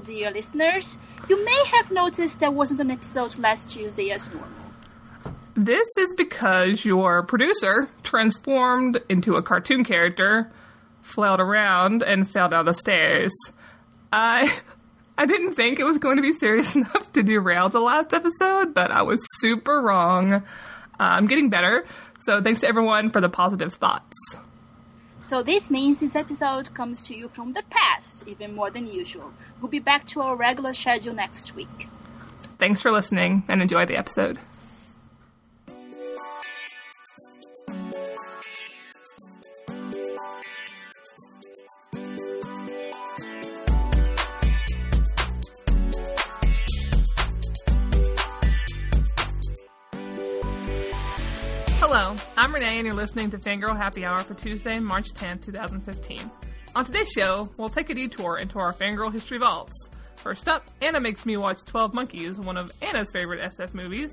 Dear listeners, you may have noticed there wasn't an episode last Tuesday as normal. This is because your producer transformed into a cartoon character, flailed around, and fell down the stairs. I I didn't think it was going to be serious enough to derail the last episode, but I was super wrong. Uh, I'm getting better, so thanks to everyone for the positive thoughts. So this means this episode comes to you from the past, even more than usual. We'll be back to our regular schedule next week. Thanks for listening and enjoy the episode. Hello, I'm Renay, and you're listening to Fangirl Happy Hour for Tuesday, March 10th, 2015. On today's show, we'll take a detour into our Fangirl History Vaults. First up, Ana makes me watch 12 Monkeys, one of Ana's favorite SF movies.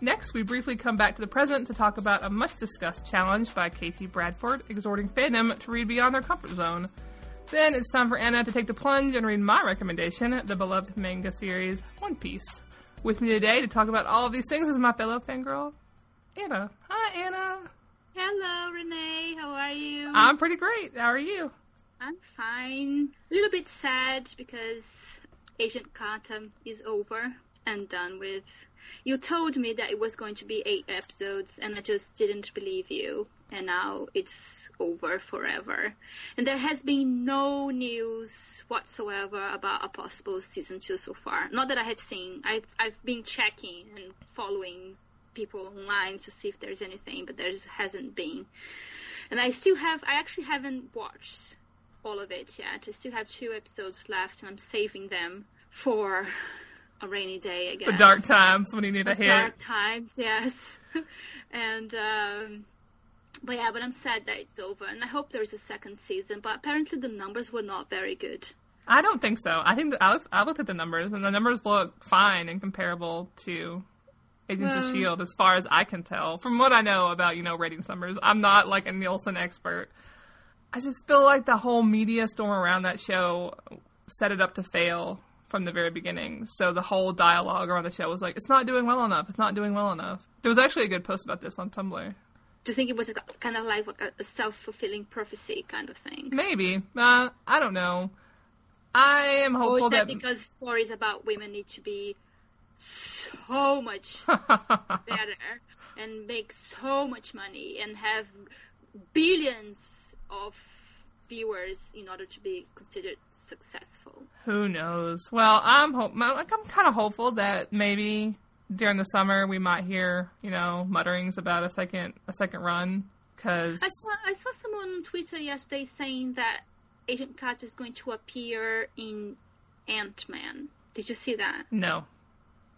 Next, we briefly come back to the present to talk about a much discussed challenge by KT Bradford exhorting fandom to read beyond their comfort zone. Then it's time for Ana to take the plunge and read my recommendation, the beloved manga series One Piece. With me today to talk about all of these things is my fellow fangirl, Ana. Hi, Ana. Hello, Renay. How are you? I'm pretty great. How are you? I'm fine. A little bit sad because Agent Carter is over and done with. You told me that it was going to be eight episodes, and I just didn't believe you. And now it's over forever. And there has been no news whatsoever about a possible season two so far. Not that I have seen. I've I've been checking and following people online to see if there's anything, but there hasn't been. And I still have. I actually haven't watched all of it yet. I still have two episodes left, and I'm saving them for a rainy day, I guess. The dark times when you need a hit. dark times, yes. and um, but yeah, but I'm sad that it's over, and I hope there's a second season. But apparently the numbers were not very good. I don't think so. I think I, looked- I looked at the numbers, and the numbers look fine and comparable to Agents of Shield, as far as I can tell. From what I know about you know ratings numbers, I'm not like a Nielsen expert. I just feel like the whole media storm around that show set it up to fail from the very beginning. So the whole dialogue around the show was like, it's not doing well enough. It's not doing well enough. There was actually a good post about this on Tumblr. Do you think it was a, kind of like a, self fulfilling prophecy kind of thing? Maybe. Uh, I don't know. I am Or hopeful is that that. because stories about women need to be so much better and make so much money and have billions of viewers in order to be considered successful? Who knows? Well, I'm hope like I'm kind of hopeful that maybe during the summer we might hear you know mutterings about a second a second run because I saw, I saw someone on Twitter yesterday saying that Agent Carter is going to appear in Ant Man. Did you see that? no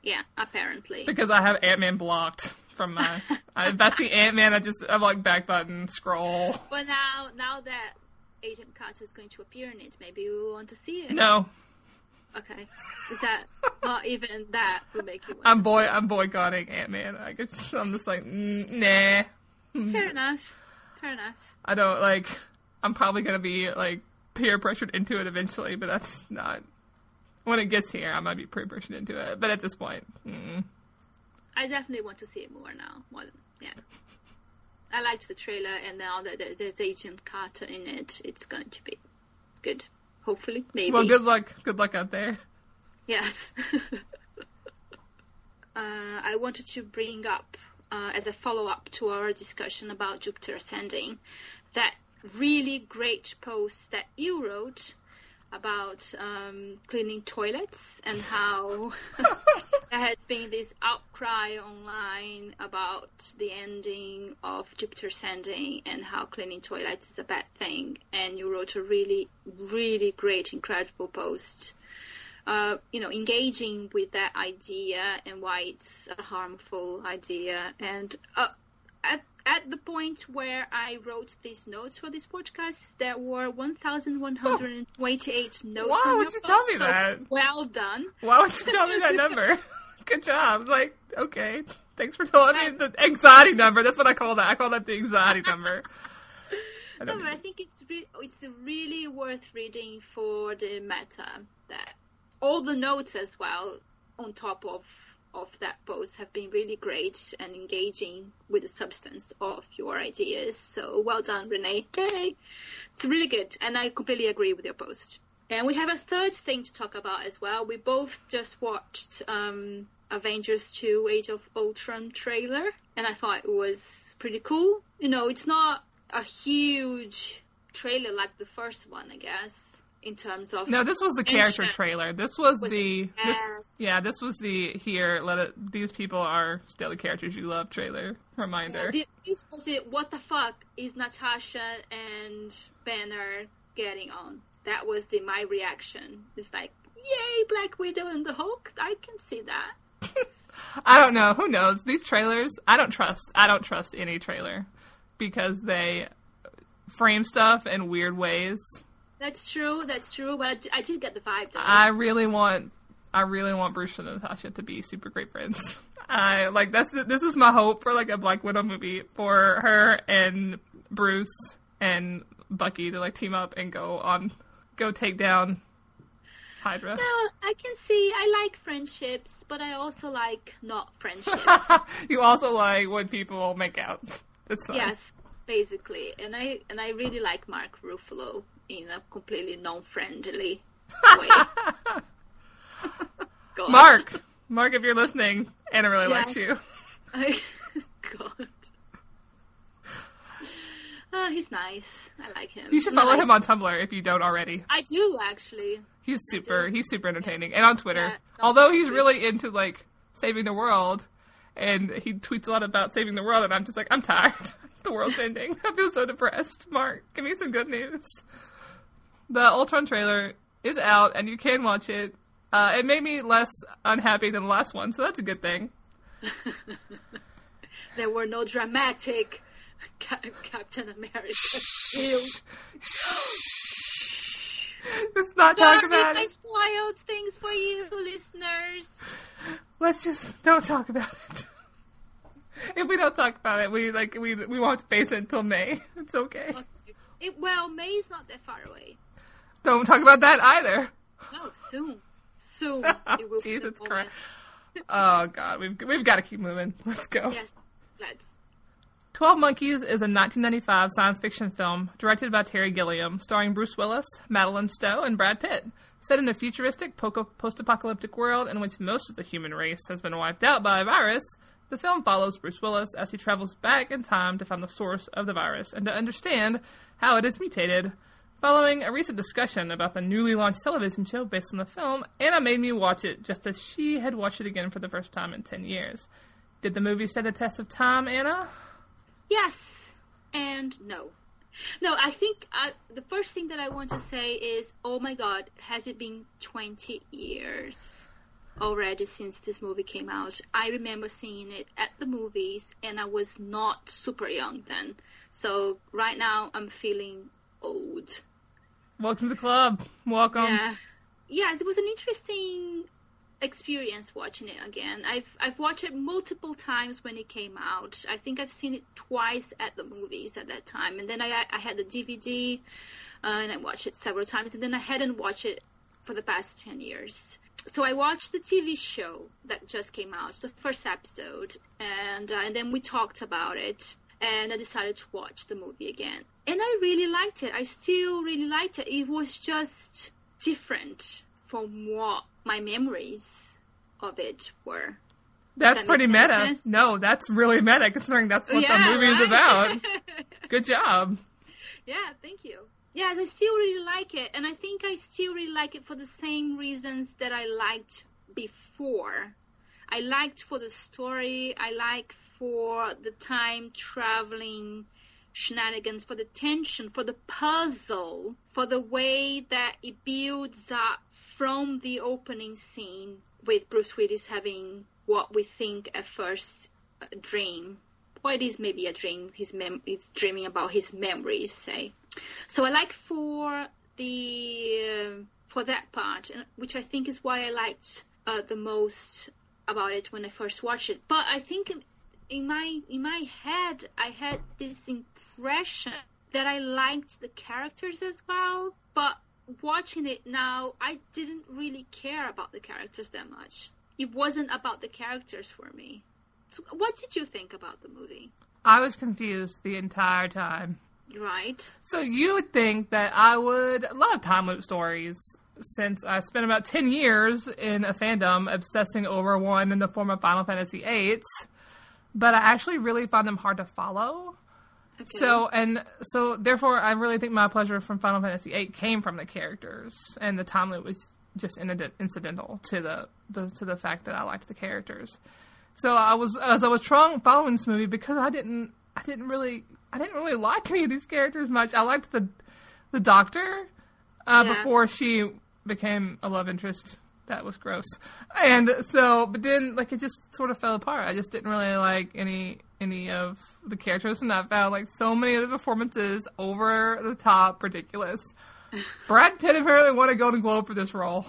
Yeah, apparently. because I have Ant Man blocked from my I, I see Ant Man I just I'm like back button scroll But now, now that Agent Carter is going to appear in it, maybe we want to see it. no Okay. Is that not even that would make you I'm boy I'm boycotting Ant Man I just I'm just like mm, nah? Fair enough. Fair enough. I don't like I'm probably gonna be like peer pressured into it eventually but that's not when it gets here I might be peer pressured into it but at this point mm. I definitely want to see it more now. More than, yeah. I liked the trailer, and now that there- there's Agent Carter in it, it's going to be good. Hopefully, maybe. Well, good luck. Good luck out there. Yes. uh, I wanted to bring up, uh, as a follow up to our discussion about Jupiter Ascending, that really great post that you wrote about um, cleaning toilets and how there has been this outcry online about the ending of Jupiter Ascending and how cleaning toilets is a bad thing. And you wrote a really, really great, incredible post uh, you know, engaging with that idea and why it's a harmful idea. And uh, at at the point where I wrote these notes for this podcast, there were 1,128 notes. Why on would you tell me so that? Well done. Why would you tell me that number? Good job. Like, okay. Thanks for telling me the anxiety number. That's what I call that. I call that the anxiety number. I No, but I think it's re- it's really worth reading for the meta that all the notes as well on top of of that post have been really great and engaging with the substance of your ideas. So well done, Renay. Hey, it's really good, and I completely agree with your post. And we have a third thing to talk about as well. We both just watched um, Avengers 2 Age of Ultron trailer, and I thought it was pretty cool. You know, it's not a huge trailer like the first one, I guess, in terms of. No, this was the character trailer. This was, Was the this, yeah, this was the here. Let it. These people are still the characters you love. Trailer reminder. Thi- This was it. What the fuck is Natasha and Banner getting on? That was the my reaction. It's like, yay, Black Widow and the Hulk. I can see that. I don't know. Who knows? These trailers, I don't trust. I don't trust any trailer because they frame stuff in weird ways. That's true. That's true. But I did get the vibe though. I really want, I really want Bruce and Natasha to be super great friends. I like that's this is my hope for like a Black Widow movie for her and Bruce and Bucky to like team up and go on, go take down Hydra. No, I can see. I like friendships, but I also like not friendships. you also like when people make out. That's fine. yes, basically. And I and I really like Mark Ruffalo in a completely non-friendly way. Mark, Mark, if you're listening, Ana really likes you. I, oh, God. Oh, he's nice. I like him. You should follow like- him on Tumblr if you don't already. I do actually. He's super. He's super entertaining, and on Twitter. Yeah, Although he's really into like saving the world, and he tweets a lot about saving the world, and I'm just like, I'm tired. the world's ending. I feel so depressed. Mark, give me some good news. The Ultron trailer is out, and you can watch it. Uh, it made me less unhappy than the last one, so that's a good thing. There were no dramatic Ca- Captain America. Let's not talk Sorry, about I it. spoiled things for you, listeners. Let's just don't talk about it. if we don't talk about it, we like we we won't face it until May. It's okay. It, well, May is not that far away. Don't talk about that either. No, soon. Soon. It will Jesus the Christ. Oh God, we've we've got to keep moving. Let's go. Yes, let's. Twelve Monkeys is a 1995 science fiction film directed by Terry Gilliam, starring Bruce Willis, Madeleine Stowe, and Brad Pitt. Set in a futuristic post-apocalyptic world in which most of the human race has been wiped out by a virus, the film follows Bruce Willis as he travels back in time to find the source of the virus and to understand how it is mutated. Following a recent discussion about the newly launched television show based on the film, Ana made me watch it just as she had watched it again for the first time in 10 years. Did the movie stand the test of time, Ana? Yes and no. No, I think I, the first thing that I want to say is, oh my God, has it been 20 years already since this movie came out? I remember seeing it at the movies, and I was not super young then. So right now, I'm feeling old. Welcome to the club. Welcome. Yeah. Yes, it was an interesting experience watching it again. I've I've watched it multiple times when it came out. I think I've seen it twice at the movies at that time, and then I I had the DVD, uh, and I watched it several times, and then I hadn't watched it for the past ten years. So I watched the TV show that just came out, the first episode, and uh, and then we talked about it, and I decided to watch the movie again, and I really liked it. I still really liked it. It was just different from what my memories of it were. That's that pretty meta. sense? No, that's really meta considering that's what yeah, the movie's right? about. Good job. yeah, thank you. Yes, I still really like it, and I think I still really like it for the same reasons that I liked before. I liked for the story. I like for the time traveling shenanigans, for the tension, for the puzzle, for the way that it builds up from the opening scene with Bruce Willis having what we think at first a dream. Well, it is maybe a dream. His mem- he's dreaming about his memories, say. So I like for the uh, for that part, which I think is why I liked uh, the most about it when I first watched it. But I think in, my in my head, I had this impression that I liked the characters as well, but watching it now, I didn't really care about the characters that much. It wasn't about the characters for me. So what did you think about the movie? I was confused the entire time. Right. So you would think that I would love time loop stories since I spent about 10 years in a fandom obsessing over one in the form of Final Fantasy VIII, but I actually really find them hard to follow. Okay. So and so, therefore, I really think my pleasure from Final Fantasy VIII came from the characters, and the time loop was just in- incidental to the, the to the fact that I liked the characters. So I was as I was trying following this movie because I didn't I didn't really I didn't really like any of these characters much. I liked the the doctor uh, Yeah. before she became a love interest. That was gross. And so, but then like it just sort of fell apart. I just didn't really like any any of the characters, and I found like so many of the performances over the top, ridiculous. Brad Pitt apparently won a Golden Globe for this role.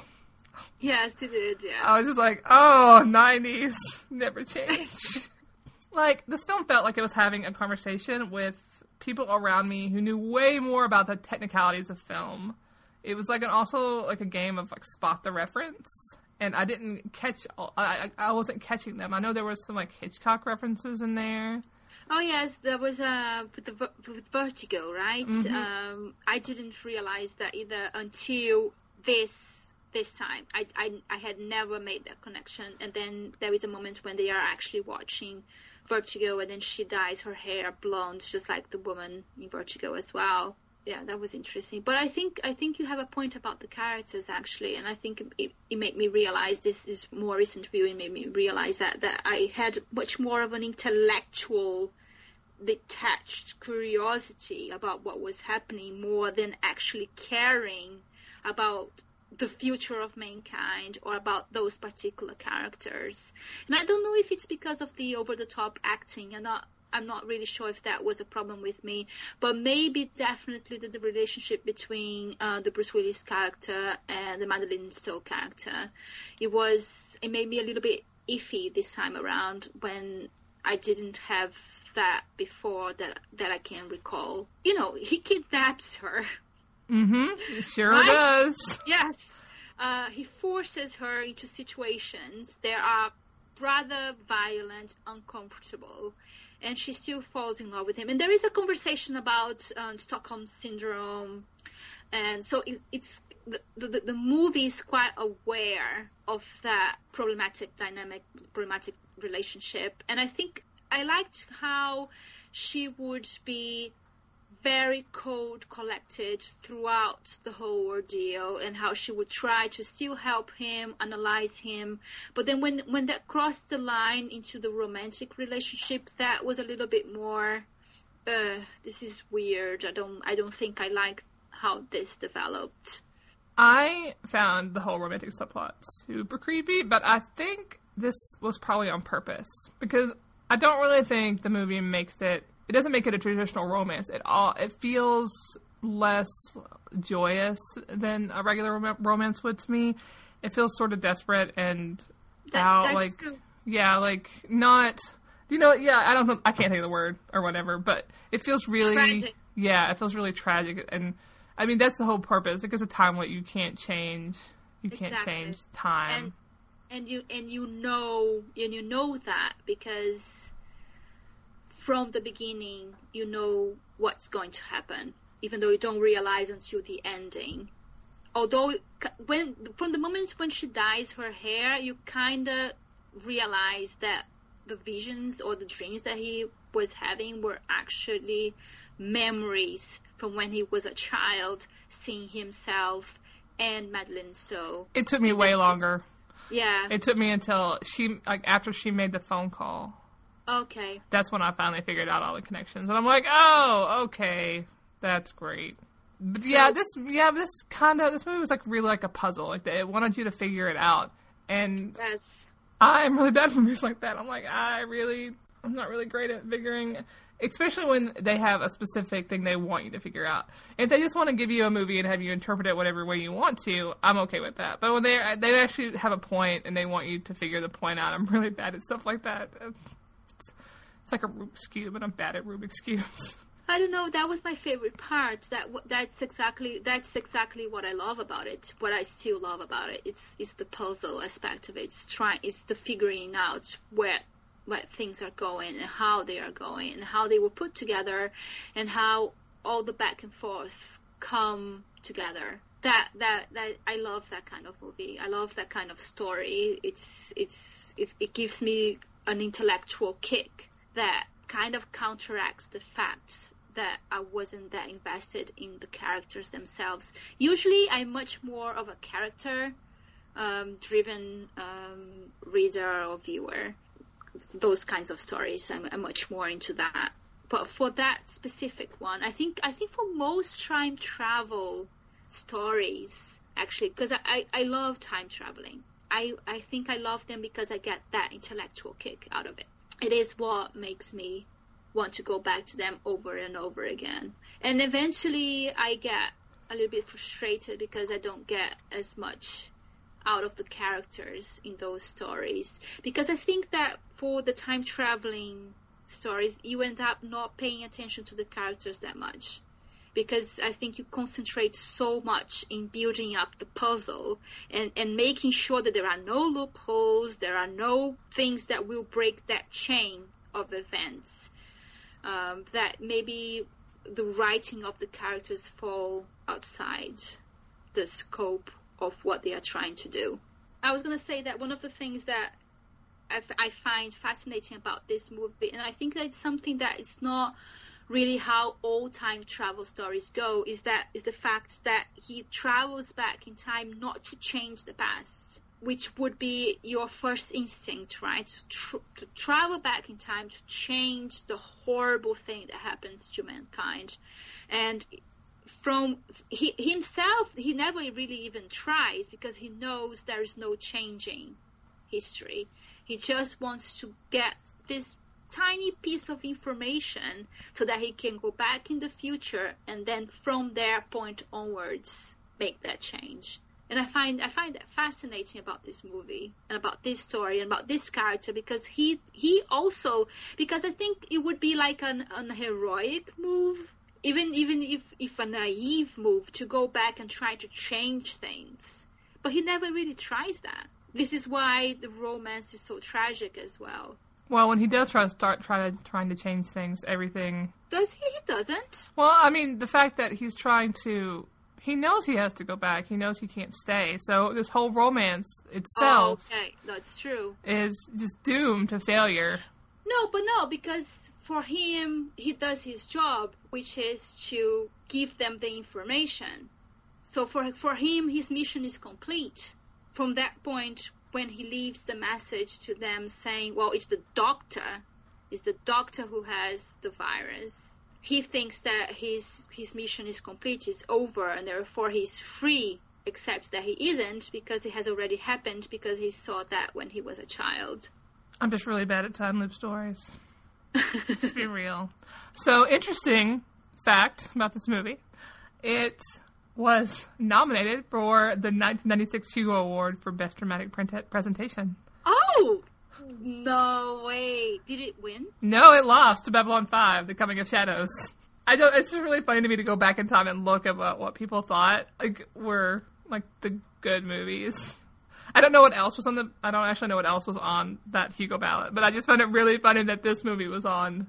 Yes, he did. Yeah. I was just like, oh, 90s, never change. like, this film felt like it was having a conversation with people around me who knew way more about the technicalities of film. It was like an also like a game of like spot the reference, and I didn't catch. I I wasn't catching them. I know there was some like Hitchcock references in there. Oh yes, there was uh, with the with Vertigo, right? Mhm. Um, I didn't realize that either until this this time. I, I I had never made that connection, and then there is a moment when they are actually watching Vertigo, and then she dyes her hair blonde, just like the woman in Vertigo as well. Yeah, that was interesting. But I think I think you have a point about the characters actually, and I think it, it made me realize this is more recent viewing made me realize that that I had much more of an intellectual detached curiosity about what was happening more than actually caring about the future of mankind or about those particular characters. And I don't know if it's because of the over the top acting. I'm not I'm not really sure if that was a problem with me, but maybe definitely the, the relationship between uh, the Bruce Willis character and the Madeleine Stowe character. It was it made me a little bit iffy this time around when I didn't have that before that that I can recall. You know, he kidnaps her. Mm-hmm. Sure Right? does. Yes. Uh, he forces her into situations that are rather violent, uncomfortable, and she still falls in love with him. And there is a conversation about um, Stockholm syndrome, and so it, it's the, the the movie is quite aware of that problematic dynamic, problematic relationship, and I think I liked how she would be very cold, collected throughout the whole ordeal, and how she would try to still help him, analyze him. But then when when that crossed the line into the romantic relationship, that was a little bit more. Uh, this is weird. I don't. I don't think I like how this developed. I found the whole romantic subplot super creepy, but I think this was probably on purpose because I don't really think the movie makes it. It doesn't make it a traditional romance at all. It feels less joyous than a regular rom- romance would to me. It feels sort of desperate and That, out, like true. yeah, like not. You know, yeah, I don't know. I can't think of the word or whatever, but it feels really, Tragic. yeah, it feels really tragic. And I mean, that's the whole purpose. Because a time what you can't change, you can't Exactly. change time. and and you and you know and you know that because from the beginning you know what's going to happen even though you don't realize until the ending although when from the moment when she dyes her hair you kind of realize that the visions or the dreams that he was having were actually memories from when he was a child seeing himself and Madeleine So it took me way longer. yeah It took me until she, like, after she made the phone call. Okay. That's when I finally figured out all the connections, and I'm like, oh, okay, that's great. But yeah, this, yeah, this kind of this movie was like really like a puzzle. Like it wanted you to figure it out, and Yes. I'm really bad at movies like that. I'm like, I really, I'm not really great at figuring, especially when they have a specific thing they want you to figure out. If they just want to give you a movie and have you interpret it whatever way you want to, I'm okay with that. But when they they actually have a point and they want you to figure the point out, I'm really bad at stuff like that. It's, like a Rubik's cube, and I'm bad at Rubik's cubes. I don't know. That was my favorite part. That that's exactly that's exactly what I love about it. What I still love about it. It's it's the puzzle aspect of it. It's trying. It's the figuring out where where things are going and how they are going and how they were put together and how all the back and forth come together. That that that I love that kind of movie. I love that kind of story. It's it's, it's it gives me an intellectual kick that kind of counteracts the fact that I wasn't that invested in the characters themselves. Usually, I'm much more of a character um, driven um, reader or viewer. Those kinds of stories, I'm, I'm, much more into that. But for that specific one, I think I think for most time travel stories, actually, because I, I, I love time traveling. I, I think I love them because I get that intellectual kick out of it. It is what makes me want to go back to them over and over again. And eventually I get a little bit frustrated because I don't get as much out of the characters in those stories. Because I think that for the time traveling stories, you end up not paying attention to the characters that much. Because I think you concentrate so much in building up the puzzle and, and making sure that there are no loopholes, there are no things that will break that chain of events um, that maybe the writing of the characters fall outside the scope of what they are trying to do. I was going to say that one of the things that I, f- I find fascinating about this movie, and I think that it's something that is not really how all time travel stories go, is that is the fact that he travels back in time not to change the past, which would be your first instinct, right? To, tr- to, travel back in time to change the horrible thing that happens to mankind. And from he, himself, he never really even tries because he knows there is no changing history. He just wants to get this tiny piece of information so that he can go back in the future and then from their point onwards make that change. And I find I find that fascinating about this movie and about this story and about this character because he he also because I think it would be like an, an heroic move even even if if a naive move to go back and try to change things. But he never really tries that. This is why the romance is so tragic as well well when he does try to start try to trying to change things everything does he he doesn't well i mean the fact that he's trying to he knows he has to go back. He knows he can't stay. So this whole romance itself, oh, okay, that's true, is just doomed to failure. No, but no, because for him, he does his job, which is to give them the information. So for for him, his mission is complete. From that point, when he leaves the message to them saying, "Well, it's the doctor, it's the doctor who has the virus," he thinks that his his mission is complete, it's over, and therefore he's free, except that he isn't because it has already happened because he saw that when he was a child. I'm just really bad at time loop stories. Let's be real. So interesting fact about this movie: it was nominated for the 1996 Hugo Award for Best Dramatic Presentation. Oh, no way. Did it win? No, it lost to Babylon 5, The Coming of Shadows. I don't. It's just really funny to me to go back in time and look at what, people thought like were like the good movies. I don't know what else was on the. I don't actually know what else was on that Hugo ballot, but I just found it really funny that this movie was on.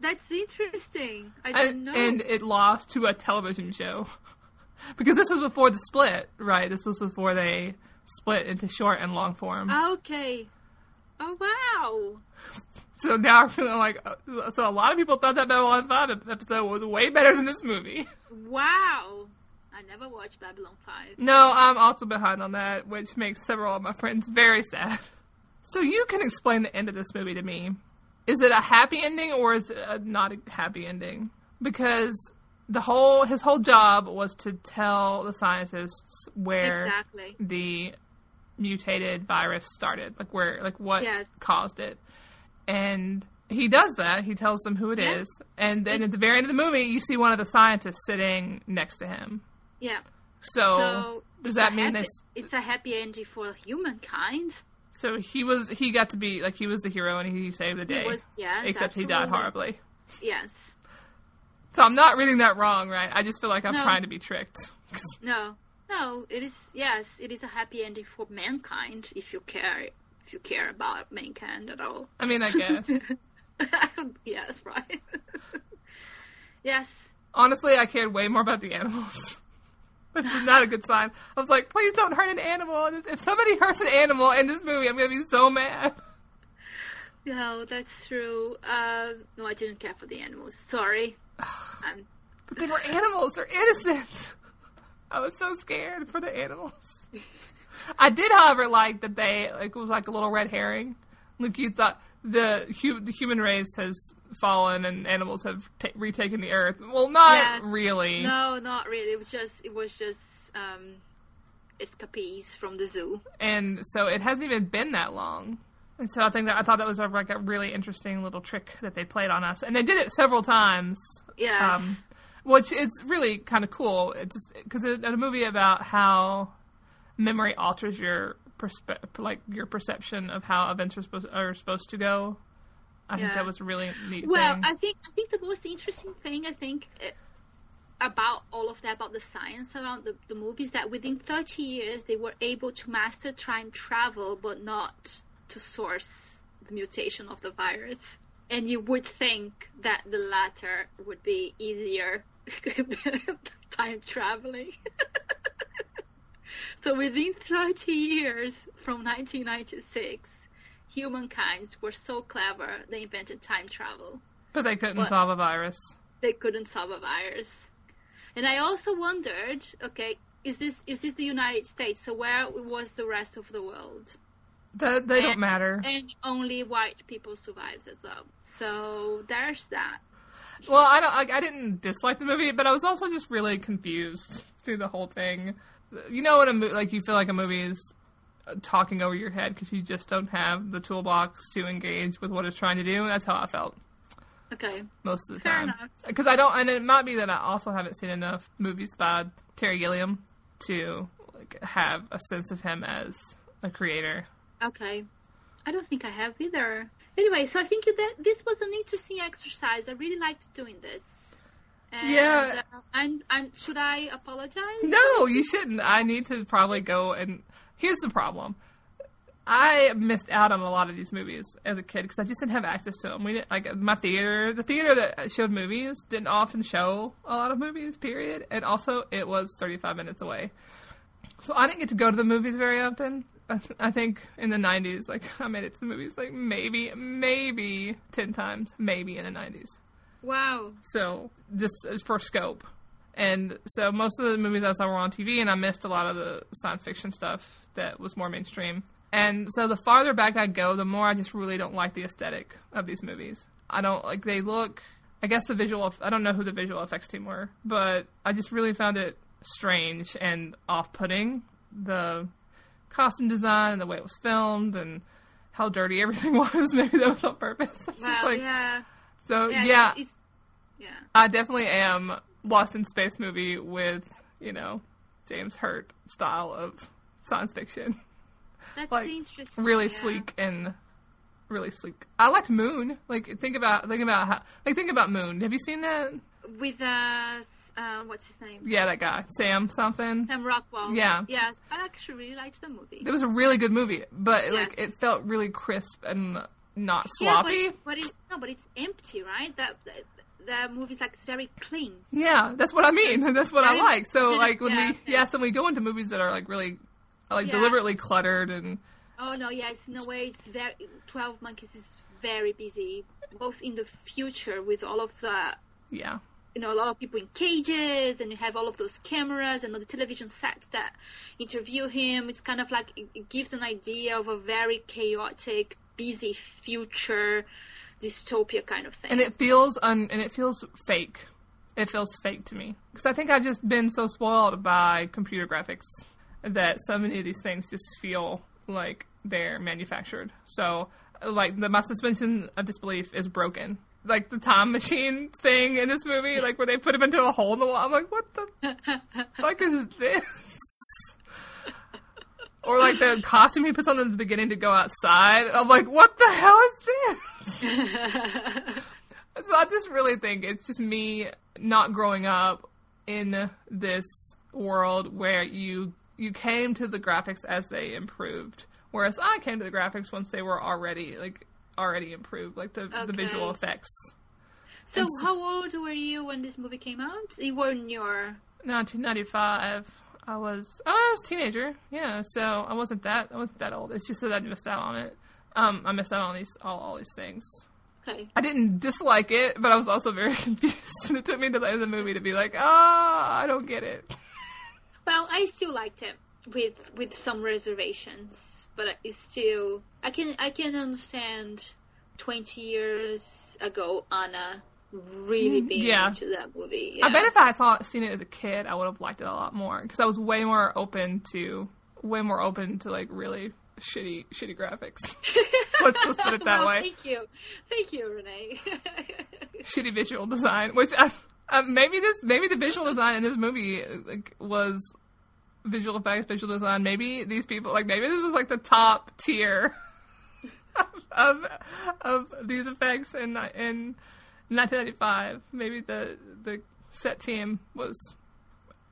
That's interesting. I didn't and, know. And it lost to a television show because this was before the split, right? This was before they split into short and long form. Okay. Oh wow! So now I'm feeling like, uh, so a lot of people thought that Babylon 5 episode was way better than this movie. Wow! I never watched Babylon 5. No, I'm also behind on that, which makes several of my friends very sad. So you can explain the end of this movie to me. Is it a happy ending or is it a not a happy ending? Because the whole his whole job was to tell the scientists where exactly. the mutated virus started, like where, like what yes. caused it. And he does that. He tells them who it yeah. is, and then at the very end of the movie, you see one of the scientists sitting next to him. Yeah. So, so does that mean happy, this? It's a happy ending for humankind. So he was he got to be like he was the hero and he saved the day. He was yeah. Except absolutely. he died horribly. Yes. So I'm not reading that wrong, right? I just feel like I'm No. trying to be tricked. No, no, it is yes, it is a happy ending for mankind if you care if you care about mankind at all. I mean, I guess. yes, right. yes. Honestly, I cared way more about the animals. This is not a good sign. I was like, please don't hurt an animal. If somebody hurts an animal in this movie, I'm gonna be so mad. No, that's true. Uh, no, I didn't care for the animals. Sorry. Um, But they were animals. They're innocent. I was so scared for the animals. I did, however, like that they like it was like a little red herring. Like you thought the hu- the human race has fallen and animals have ta- retaken the earth. Well, not Yes. really. no, not really. It was just it was just um, escapees from the zoo. and so it hasn't even been that long. And so I think that I thought that was a, like a really interesting little trick that they played on us, and they did it several times. Yes. Um, which is really kind of cool. It's because it's a movie about how memory alters your perspe- like your perception of how events are supposed are supposed to go. I think that was a really neat Well, thing. I think I think the most interesting thing I think uh, about all of that about the science around the, the movies that within 30 years they were able to master time travel, but not to source the mutation of the virus. And you would think that the latter would be easier than time traveling. so within 30 years from 1996, humankind were so clever they invented time travel. but they couldn't what- solve a virus. They couldn't solve a virus. And I also wondered, okay, is this is this the United States? So where was the rest of the world? They don't matter. And only white people survives as well. So there's that. Well, I don't. Like, I didn't dislike the movie, but I was also just really confused through the whole thing. You know, when a mo- like you feel like a movie is uh, talking over your head because you just don't have the toolbox to engage with what it's trying to do. That's how I felt Okay. most of the Fair time. Because I don't, and it might be that I also haven't seen enough movies by Terry Gilliam to like have a sense of him as a creator. Okay. I don't think I have either. Anyway, so I think that this was an interesting exercise. I really liked doing this. And, Yeah. Uh, I'm, I'm, should I apologize? No, you shouldn't. I need to probably go and. Here's the problem. I missed out on a lot of these movies as a kid because I just didn't have access to them. We didn't like my theater. The theater that showed movies didn't often show a lot of movies. Period. And also, it was 35 minutes away, so I didn't get to go to the movies very often. I, th- I think in the 90s, like I made it to the movies like maybe, maybe 10 times, maybe in the 90s. Wow. So just uh, for scope. And so most of the movies I saw were on TV, and I missed a lot of the science fiction stuff that was more mainstream. And so the farther back I go, the more I just really don't like the aesthetic of these movies. I don't like they look. I guess the visual. I don't know who the visual effects team were, but I just really found it strange and off-putting. The costume design and the way it was filmed and how dirty everything was. Maybe that was on purpose. Well, like- yeah. So Yeah. yeah, It's, it's, yeah. I definitely am Lost in Space movie with, you know, James Hurt style of science fiction. That's Like, interesting. Really yeah. sleek and really sleek. I liked Moon. Like think about think about how like think about Moon. Have you seen that? With uh, uh, what's his name? Yeah, that guy. Sam something. Sam Rockwell. Yeah. Yes, I actually really liked the movie. It was a really good movie, but like it felt really crisp and not Yeah, but sloppy. it's, but it's no, but it's empty, right? That that, that movie's like it's very clean. Yeah, that's what I mean. Yes. That's what I like. So like when Yeah, we yeah. yes, and we go into movies that are like really like Yeah. deliberately cluttered and Oh no, yes, in a way it's very Twelve Monkeys is very busy, both in the future with all of the yeah. You know a lot of people in cages, and you have all of those cameras and all the television sets that interview him. It's kind of like it, gives an idea of a very chaotic, busy future dystopia kind of thing. and it feels un and it feels fake. It feels fake to me because I think I've just been so spoiled by computer graphics that so many of these things just feel like they're manufactured. So, like the my suspension of disbelief is broken. Like the time machine thing in this movie, like where they put him into a hole in the wall. I'm like, what the fuck is this? Or like the costume he puts on in the beginning to go outside. I'm like, what the hell is this? So I just really think it's just me not growing up in this world where you you came to the graphics as they improved, whereas I came to the graphics once they were already like already improved, like the the visual effects. So, And s- how old were you when this movie came out? You were in your 1995. I was oh, I was a teenager. Yeah, so I wasn't that I wasn't that old. It's just that I missed out on it. Um, I missed out on these all, all these things. okay. I didn't dislike it, but I was also very confused, and it took me to the end of the movie to be like, ah, I don't get it. Well, I still liked it with with some reservations, but it's still I can I can understand 20 years ago Ana really being Mm, yeah. into that movie. I bet if I had seen it as a kid, I would have liked it a lot more because I was way more open to way more open to like really shitty shitty graphics. let's, put it that Well, way. Thank you, thank you, Renay. shitty visual design, which I, uh, maybe this maybe the visual design in this movie like was visual effects, visual design. Maybe these people like maybe this was like the top tier of of these effects in in 1995. Maybe the the set team was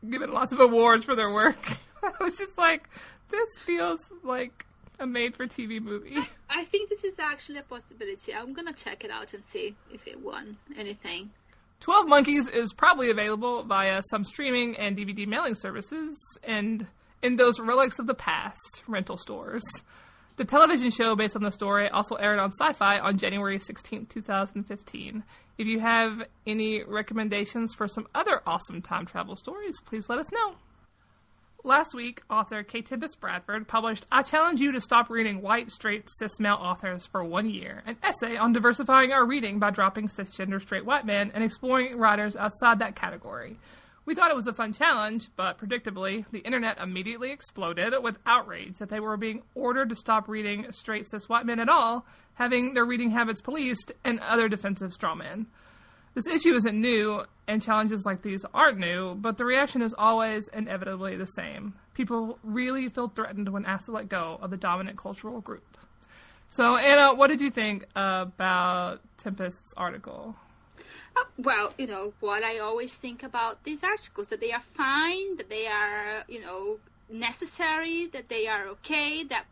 given lots of awards for their work. I was just like, this feels like a made-for-TV movie. I think this is actually a possibility. I'm gonna check it out and see if it won anything. 12 Monkeys is probably available via some streaming and DVD mailing services and in those relics of the past rental stores. The television show based on the story also aired on Syfy on January 16, 2015. If you have any recommendations for some other awesome time travel stories, please let us know. Last week, author K. Tempest Bradford published I Challenge You to Stop Reading White, Straight, Cis Male Authors for One Year, an essay on diversifying our reading by dropping cisgender straight white men and exploring writers outside that category. We thought it was a fun challenge, but predictably, the internet immediately exploded with outrage that they were being ordered to stop reading straight cis white men at all, having their reading habits policed, and other defensive strawmen. This issue isn't new, and challenges like these aren't new, but the reaction is always inevitably the same. People really feel threatened when asked to let go of the dominant cultural group. So, Ana, what did you think about Tempest's article? Uh, Well, you know what I always think about these articles that they are fine, that they are you know necessary, that they are okay. That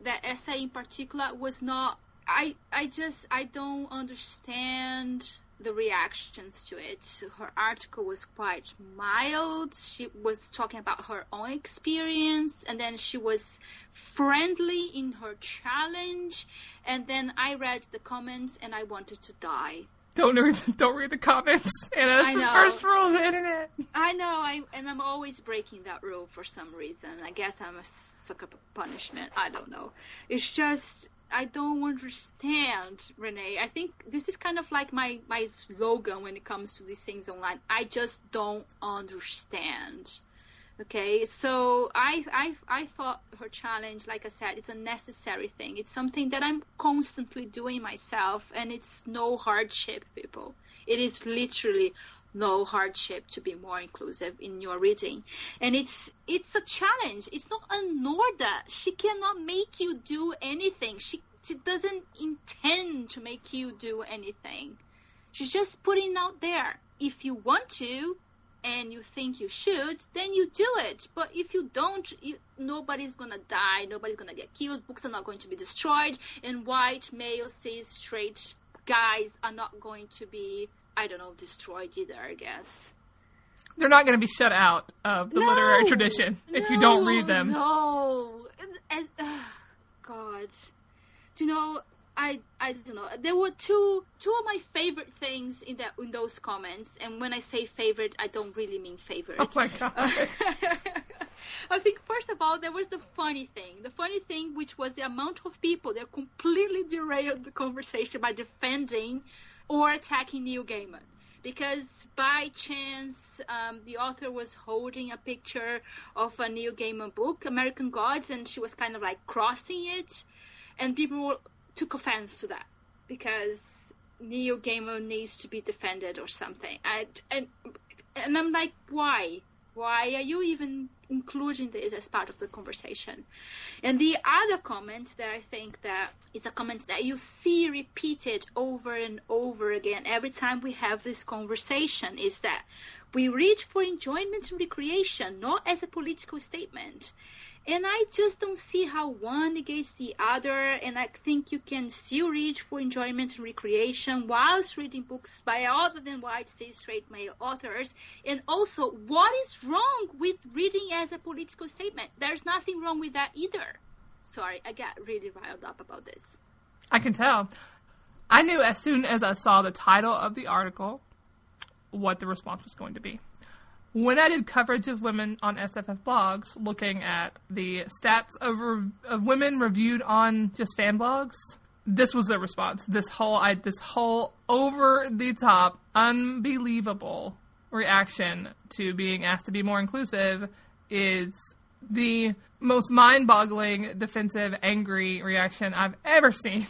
that essay in particular was not. I I just I don't understand the reactions to it. Her article was quite mild. She was talking about her own experience, and then she was friendly in her challenge. And then I read the comments, and I wanted to die. Don't read, don't read the comments, Ana. That's I the first rule of the internet. I know, I and I'm always breaking that rule for some reason. I guess I'm a sucker for punishment. I don't know. It's just I don't understand, Renay. I think this is kind of like my my slogan when it comes to these things online. I just don't understand. Okay, so I I I thought her challenge, like I said, it's a necessary thing. It's something that I'm constantly doing myself, and it's no hardship, people. It is literally no hardship to be more inclusive in your reading. And it's it's a challenge. It's not a norda she cannot make you do anything. She, she doesn't intend to make you do anything. She's just putting out there. If you want to and you think you should then you do it. But if you don't you, nobody's gonna die. Nobody's gonna get killed. Books are not going to be destroyed. And white male cis straight guys are not going to be I don't know, destroyed either, I guess. They're not going to be shut out of the literary tradition if you don't read them. No, and, uh, God, do you know? I I don't know. There were two two of my favorite things in that in those comments, and when I say favorite, I don't really mean favorite. Oh my god. I think first of all there was the funny thing. The funny thing, which was the amount of people that completely derailed the conversation by defending or attacking Neil Gaiman. Because by chance, um, the author was holding a picture of a Neil Gaiman book, American Gods, and she was kind of like crossing it, and people took offense to that because Neil Gaiman needs to be defended or something. I, and and I'm like, why? Why are you even including this as part of the conversation? And the other comment that I think that is a comment that you see repeated over and over again every time we have this conversation is that we read for enjoyment and recreation, not as a political statement. And I just don't see how one negates the other. And I think you can still read for enjoyment and recreation whilst reading books by other than white, cis, straight male authors. And also, what is wrong with reading as a political statement? There's nothing wrong with that either. Sorry, I got really riled up about this. I can tell. I knew as soon as I saw the title of the article what the response was going to be when I did coverage of women on SFF blogs, looking at the stats of, re- of women reviewed on just fan blogs, this was the response. This whole, I, this whole over the top, unbelievable reaction to being asked to be more inclusive is the most mind boggling, defensive, angry reaction I've ever seen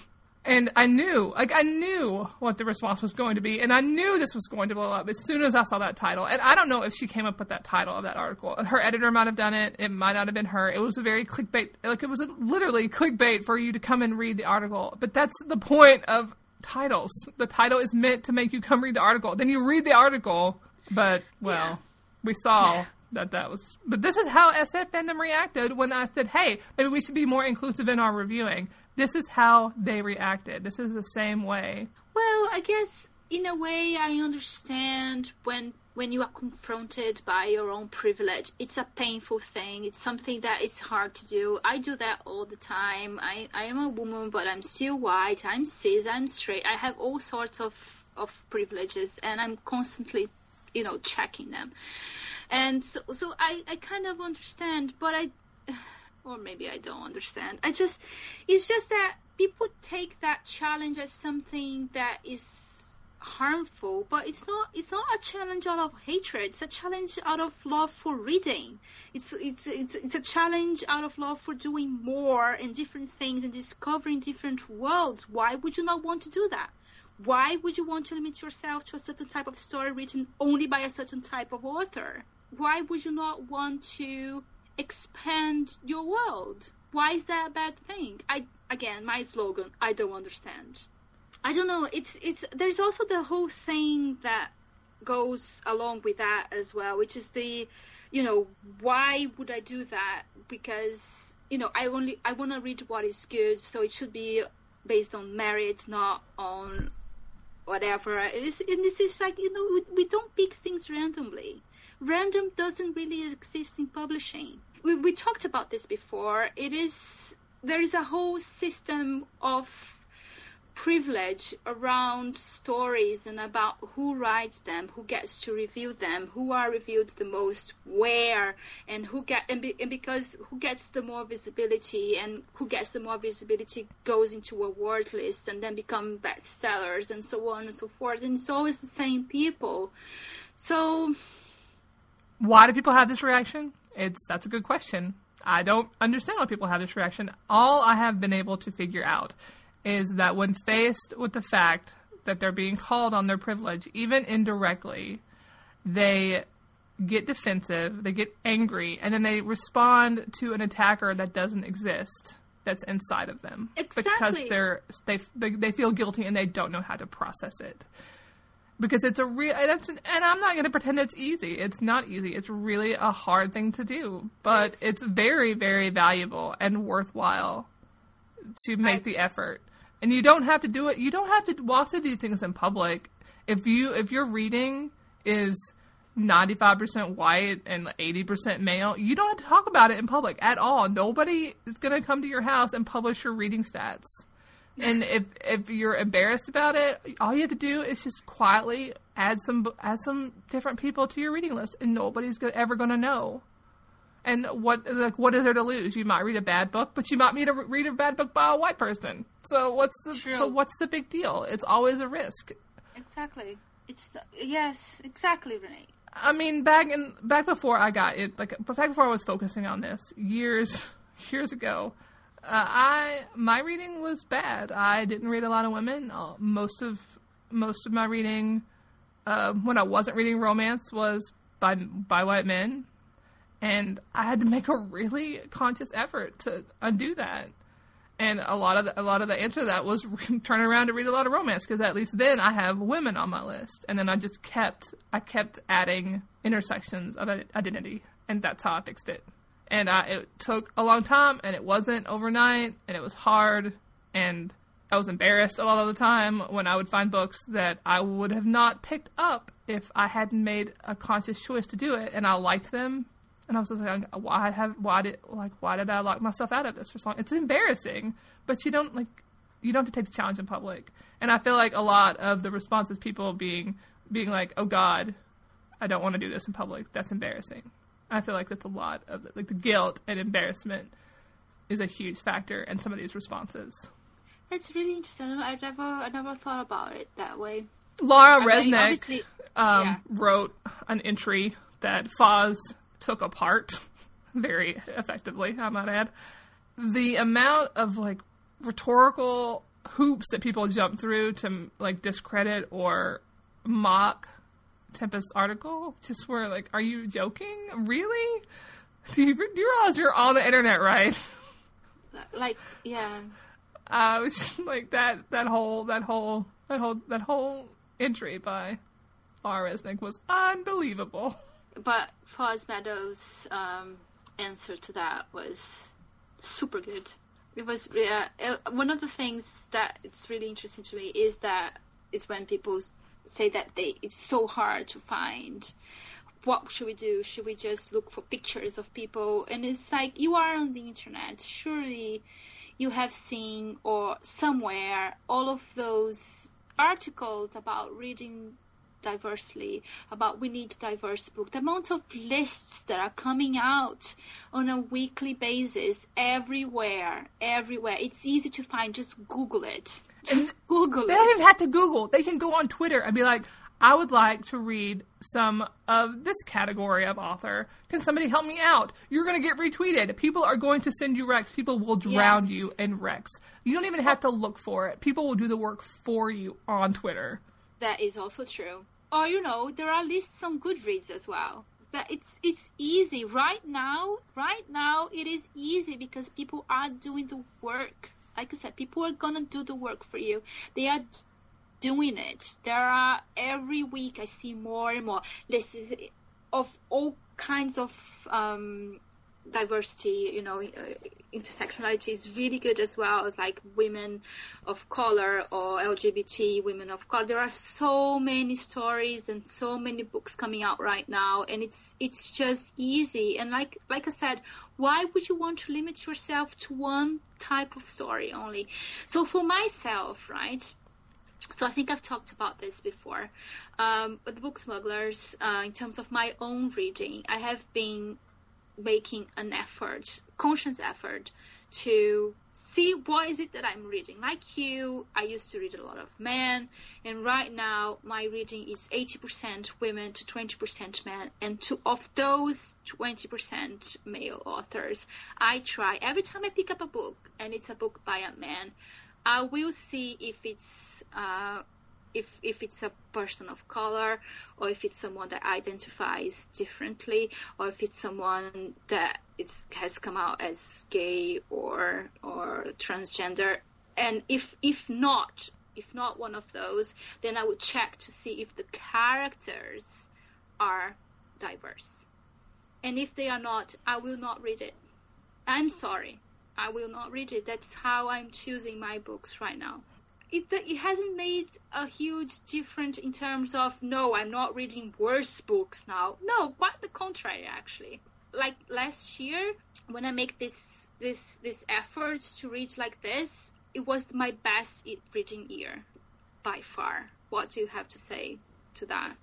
and I knew, like, I knew what the response was going to be, and I knew this was going to blow up as soon as I saw that title. And I don't know if she came up with that title of that article. Her editor might have done it. It might not have been her. It was a very clickbait, like, it was literally clickbait for you to come and read the article. But that's the point of titles. The title is meant to make you come read the article. Then you read the article, but, well, yeah. we saw. that that was but this is how SF fandom reacted when I said, "Hey, maybe we should be more inclusive in our reviewing." This is how they reacted. This is the same way. Well, I guess in a way I understand when when you are confronted by your own privilege. It's a painful thing. It's something that is hard to do. I do that all the time. I, I am a woman, but I'm still white. I'm cis. I'm straight. I have all sorts of, of privileges, and I'm constantly, you know, checking them. And so, so I, I kind of understand, but I or maybe I don't understand. I just, it's just that people take that challenge as something that is harmful, but it's not. It's not a challenge out of hatred. It's a challenge out of love for reading. It's it's it's it's a challenge out of love for doing more and different things and discovering different worlds. Why would you not want to do that? Why would you want to limit yourself to a certain type of story written only by a certain type of author? Why would you not want to expand your world. Why is that a bad thing? I again, my slogan, I don't understand. I don't know. It's it's there's also the whole thing that goes along with that as well, which is the, you know, why would I do that? Because you know, I only I want to read what is good, so it should be based on merit, not on whatever. It is, and this is like you know, we, we don't pick things randomly. Random doesn't really exist in publishing we, we talked about this before. It is there is a whole system of privilege around stories and about who writes them, who gets to review them, who are reviewed the most, where, and who get and, be, and, because who gets the more visibility and who gets the more visibility goes into award lists and then become bestsellers and so on and so forth. And it's always the same people. So why do people have this reaction? It's that's a good question. I don't understand why people have this reaction. All I have been able to figure out is that when faced with the fact that they're being called on their privilege, even indirectly, they get defensive, they get angry, and then they respond to an attacker that doesn't exist that's inside of them exactly. because they're they they feel guilty and they don't know how to process it because it's a real that's and I'm not going to pretend it's easy. It's not easy. It's really a hard thing to do, but yes. it's very very valuable and worthwhile to make I, the effort. And you don't have to do it. You don't have to walk through these things in public. If you if your reading is 95% white and 80% male, you don't have to talk about it in public at all. Nobody is going to come to your house and publish your reading stats and if if you're embarrassed about it, all you have to do is just quietly add some add some different people to your reading list, and nobody's go- ever going to know. And what like what is there to lose? You might read a bad book, but you might meet a, read a bad book by a white person. So what's the True. so what's the big deal? It's always a risk. Exactly. It's the, yes, exactly, Renay. I mean, back in back before I got it, like back before I was focusing on this years years ago, I my reading was bad. I didn't read a lot of women. Uh, most of most of my reading, uh, when I wasn't reading romance, was by by white men. and I had to make a really conscious effort to undo that. And a lot of the, a lot of the answer to that was turning around to read a lot of romance because at least then I have women on my list, and then I just kept I kept adding intersections of identity, and that's how I fixed it. And I, it took a long time, and it wasn't overnight, and it was hard, and I was embarrassed a lot of the time when I would find books that I would have not picked up if I hadn't made a conscious choice to do it, and I liked them and I was just like, why have why did like why did I lock myself out of this for so long? It's embarrassing, but you don't like you don't have to take the challenge in public. And I feel like a lot of the responses people being being like, oh God, I don't want to do this in public. That's embarrassing. I feel like that's a lot of the, like the guilt and embarrassment is a huge factor in some of these responses. It's really interesting. I never I never thought about it that way. Laura I Resnick mean, um, yeah. wrote an entry that Foz took apart very effectively, I might add. The amount of like rhetorical hoops that people jump through to like discredit or mock Tempest's article just were like, are you joking? Really? Do you, do you realize you're on the internet, right? Like, yeah. Uh, was like that, that whole, that whole, that whole, that whole entry by R. Resnick was unbelievable but Foz Meadows' um, answer to that was super good. It was uh, one of the things that it's really interesting to me is that is when people say that they it's so hard to find what should we do? Should we just look for pictures of people? And it's like you are on the internet. Surely you have seen or somewhere all of those articles about reading diversely, about we need diverse book. The amount of lists that are coming out on a weekly basis everywhere, everywhere. It's easy to find. Just Google it. Just Google they it. They don't even have to Google. They can go on Twitter and be like, I would like to read some of this category of author. Can somebody help me out? You're going to get retweeted. People are going to send you recs. People will drown yes. you in recs. You don't even have to look for it. People will do the work for you on Twitter. That is also true. Or you know, there are lists on Goodreads as well. That it's it's easy right now. Right now, it is easy because people are doing the work. Like I said, people are gonna do the work for you. They are doing it. There are every week I see more and more lists of all kinds of um, diversity, you know, uh, intersectionality is really good as well as like women of color or LGBT women of color. There are so many stories and so many books coming out right now, and it's it's just easy. And like like I said, why would you want to limit yourself to one type of story only? So for myself, right? So I think I've talked about this before. Um, the book smugglers, uh, in terms of my own reading, I have been making an effort, conscious effort to see what is it that I'm reading. Like you, I used to read a lot of men, and right now my reading is 80% women to 20% men, and to of those 20% male authors, I try every time I pick up a book and it's a book by a man, I will see if it's uh, if if it's a person of color or if it's someone that identifies differently or if it's someone that has come out as gay or or transgender. And if if not if not one of those then i would check to see if the characters are diverse. And if they are not i will not read it. I'm sorry. I will not read it. That's how i'm choosing my books right now it, it hasn't made a huge difference in terms of no i'm not reading worse books now. No quite the contrary actually. Like last year when i make this this this effort to read like this it was my best reading year by far. What do you have to say to that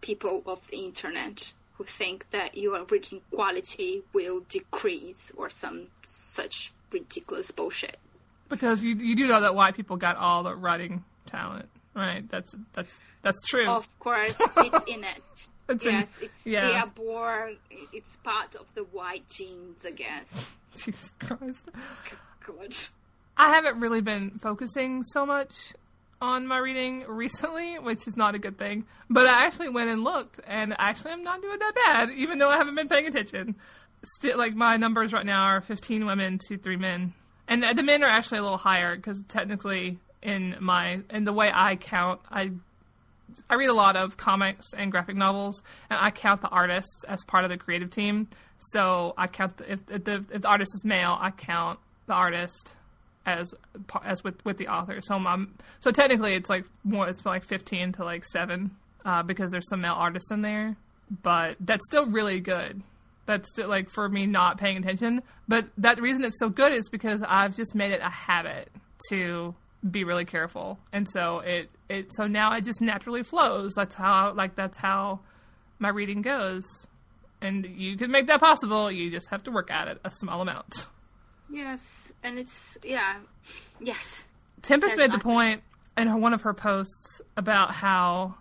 people of the internet who think that your reading quality will decrease or some such ridiculous bullshit because you you do know that white people got all the writing talent, right? That's that's that's true. Of course, it's in it. it's yes, in, it's yeah. they are born. It's part of the white genes, I guess. Jesus Christ. Good. I haven't really been focusing so much on my reading recently, which is not a good thing. But I actually went and looked, and actually I'm not doing that bad, even though I haven't been paying attention. Still, like my numbers right now are 15 women to three men, and the men are actually a little higher because technically in my in the way I count, I I read a lot of comics and graphic novels, and I count the artists as part of the creative team. So I count the, if, if the if the artist is male, I count the artist as as with with the author. So I'm so technically it's like more it's like 15 to like seven uh, because there's some male artists in there, but that's still really good. That's still like for me not paying attention. But that reason it's so good is because I've just made it a habit to be really careful, and so it it so now it just naturally flows. That's how like that's how my reading goes, and you can make that possible. You just have to work at it a small amount. Yes, and it's yeah, yes. Tempest made the point in one of her posts about how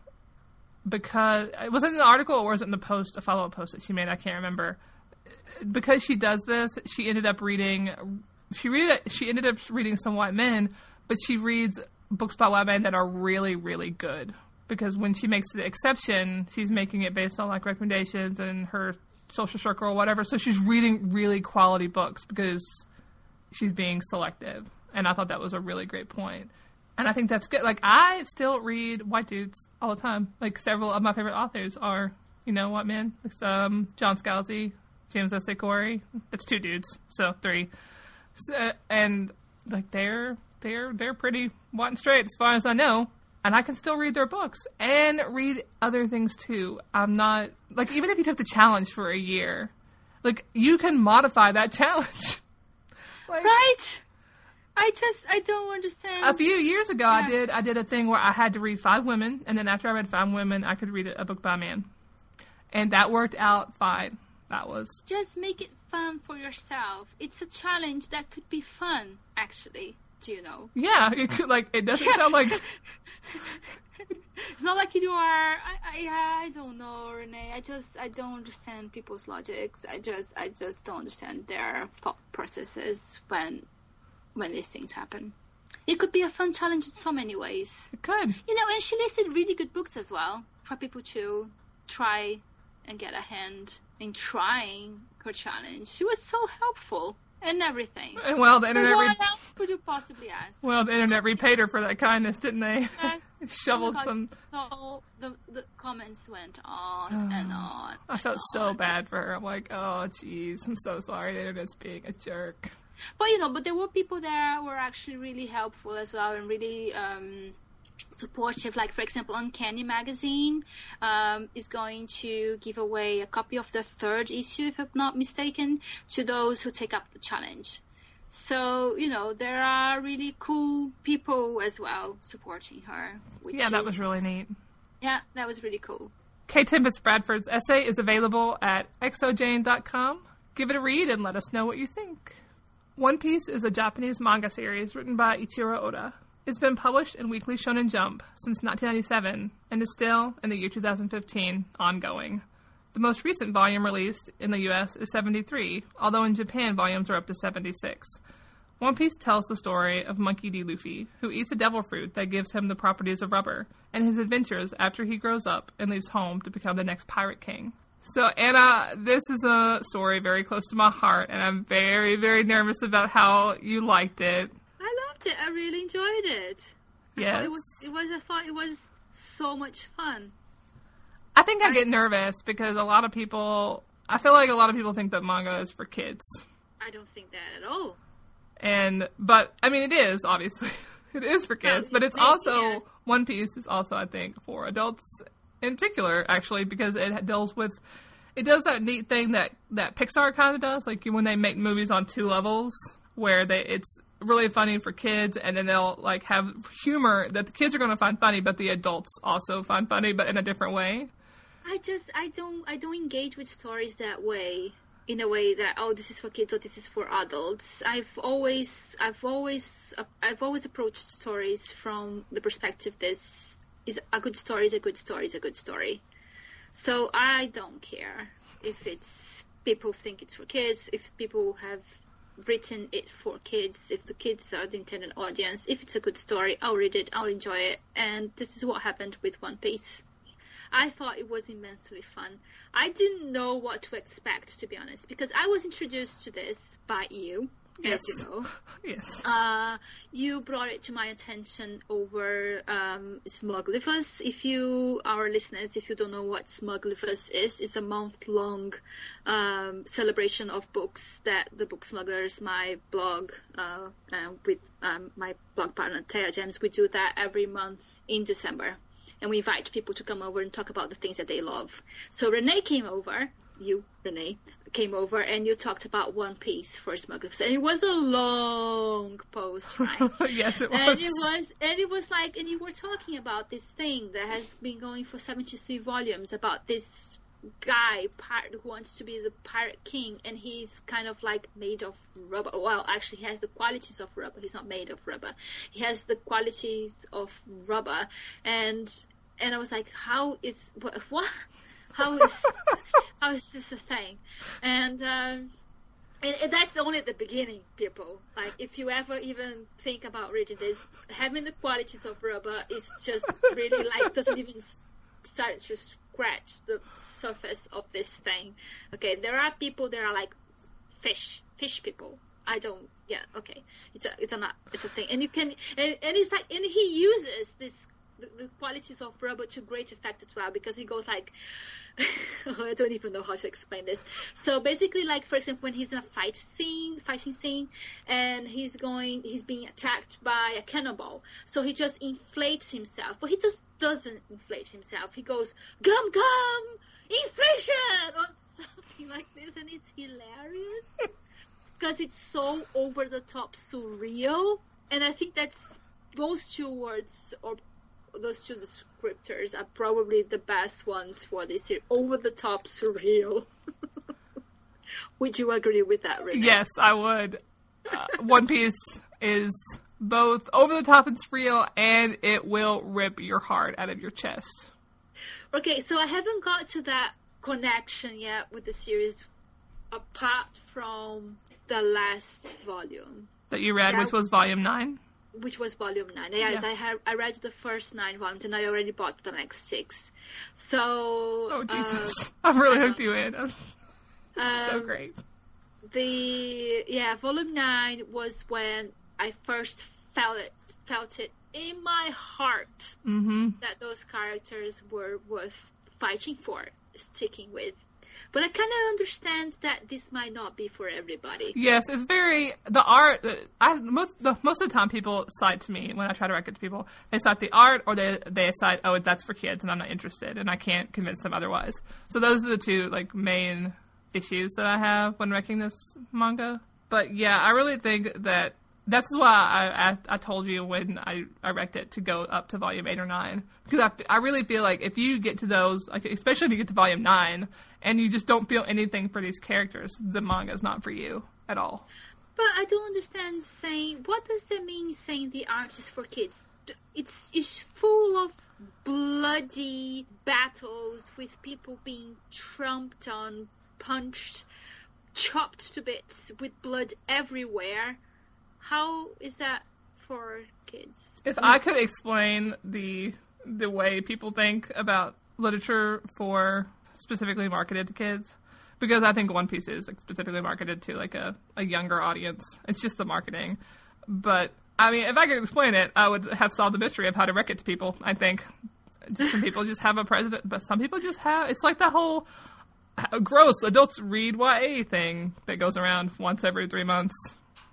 because it was it in the article or was it in the post a follow up post that she made? I can't remember. Because she does this, she ended up reading. She read She ended up reading some white men, but she reads books by white men that are really, really good. Because when she makes the exception, she's making it based on like recommendations and her social circle or whatever. So she's reading really quality books because she's being selective. And I thought that was a really great point. And I think that's good. Like I still read white dudes all the time. Like several of my favorite authors are, you know, white men. Like, um, John Scalzi, James S. A. Corey. That's two dudes, so three. So, and like they're they're they're pretty white and straight as far as I know. And I can still read their books and read other things too. I'm not like even if you took the challenge for a year, like you can modify that challenge. Like, right. I just I don't understand. A few years ago, yeah. I did I did a thing where I had to read five women, and then after I read five women, I could read a book by a man, and that worked out fine. That was just make it fun for yourself. It's a challenge that could be fun, actually. Do you know? Yeah, it could, like it doesn't sound like. it's not like you are. I, I I don't know, Renay. I just I don't understand people's logics. I just I just don't understand their thought processes when when these things happen. It could be a fun challenge in so many ways. It could. You know, and she listed really good books as well for people to try and get a hand in trying her challenge. She was so helpful and everything. Well, the so internet. What re- else could you possibly ask? Well, the internet repaid her for that kindness, didn't they? Yes. Shoveled oh some. So the the comments went on and on. I felt so bad for her. I'm like, oh, jeez, I'm so sorry. The internet's being a jerk. But you know, but there were people there who were actually really helpful as well and really. Um, supportive. Like for example, Uncanny Magazine um, is going to give away a copy of the third issue, if I'm not mistaken, to those who take up the challenge. So you know there are really cool people as well supporting her. yeah, that is, was really neat. Yeah, that was really cool. K. Tempest Bradford's essay is available at xojane.com. Give it a read and let us know what you think. One Piece is a Japanese manga series written by Eiichiro Oda. It's been published in Weekly Shonen Jump since 1997 and is still, in the year 2015, ongoing. The most recent volume released in the US is 73, although in Japan volumes are up to 76. One Piece tells the story of Monkey D. Luffy, who eats a devil fruit that gives him the properties of rubber, and his adventures after he grows up and leaves home to become the next pirate king. So, Ana, this is a story very close to my heart, and I'm very, very nervous about how you liked it I loved it. I really enjoyed it. Yes. it was. It was. I thought it was so much fun. I think I, I get nervous because a lot of people. I feel like a lot of people think that manga is for kids. I don't think that at all. And but I mean, it is obviously. it is for kids, but it's also. One Piece is also I think for adults in particular, actually, because it deals with it does that neat thing that that Pixar kind of does, like when they make movies on two levels, where they it's really funny for kids and then they'll like have humor that the kids are going to find funny but the adults also find funny but in a different way. I just i don't i don't engage with stories that way in a way that oh this is for kids or this is for adults. I've always i've always i've always approached stories from the perspective this is a good story is a good story is a good story so i don't care if it's people think it's for kids if people have written it for kids, if the kids are the intended audience, if it's a good story, I'll read it, I'll enjoy it. And this is what happened with One Piece. I thought it was immensely fun. I didn't know what to expect, to be honest, because I was introduced to this by you, Yes. as you know. Yes. Uh, you brought it to my attention over um, Smugglivus. If you, our listeners, if you don't know what Smugglivus is, it's a month-long um, celebration of books that the Book Smugglers, my blog, uh, uh, with um, my blog partner Thea James, we do that every month in December. And we invite people to come over and talk about the things that they love. So Renay came over, you, Renay, came over and you talked about One Piece for Smugglers. And it was a long post, right? yes, it was. and it was and it was like and you were talking about this thing that has been going for 73 volumes about this guy pirate who wants to be the pirate king and he's kind of like made of rubber well actually he has the qualities of rubber he's not made of rubber he has the qualities of rubber and and i was like how is what, what? How is how is this a thing and um and that's only the beginning, people. Like, if you ever even think about reading this, having the qualities of rubber is just really like doesn't even start to scratch the surface of this thing. Okay, there are people that are like fish, fish people. I don't. Yeah, okay. It's a, it's a, it's a thing, and you can, and, and it's like, and he uses this the, the qualities of rubber to great effect as well because he goes like oh, I don't even know how to explain this. So basically, like for example, when he's in a fight scene, fighting scene, and he's going, he's being attacked by a cannonball. So he just inflates himself, but he just doesn't inflate himself. He goes gum gum inflation or something like this, and it's hilarious because it's so over the top surreal. And I think that's those two words or those two descriptors are probably the best ones for this year. Over the top surreal. would you agree with that, Renay? Yes, I would. Uh, One Piece is both over the top and surreal, and it will rip your heart out of your chest. Okay, so I haven't got to that connection yet with the series apart from the last volume, That you read, Yeah. which was volume nine. Which was volume nine. Yes, Yeah. I had I read the first nine volumes and I already bought the next six. So Oh Jesus! I've really hooked you in. um, so great. the yeah volume nine was when i first felt it felt it in my heart Mm-hmm. that those characters were worth fighting for sticking with but i kind of understand that this might not be for everybody Yes, it's very the art. I most the most of the time people cite to me when I try to recommend to people. They cite the art, or they they cite, oh, that's for kids, and I'm not interested, and I can't convince them otherwise. So those are the two like main issues that I have when wrecking this manga. But yeah, I really think that that's why I, I I told you when I I wrecked it to go up to volume eight or nine because I, I really feel like if you get to those like especially if you get to volume nine and you just don't feel anything for these characters, the manga is not for you at all. but i don't understand saying what does that mean saying the art is for kids? It's it's full of bloody battles with people being trumped on punched chopped to bits with blood everywhere. How is that for kids? If I could explain the the way people think about literature for specifically marketed to kids, because I think One Piece is like, specifically marketed to like a, a younger audience. It's just the marketing. But I mean, if I could explain it, I would have solved the mystery of how to wreck it to people. I think some people just have a president, but some people just have. It's like that whole gross adults read YA thing that goes around once every three months.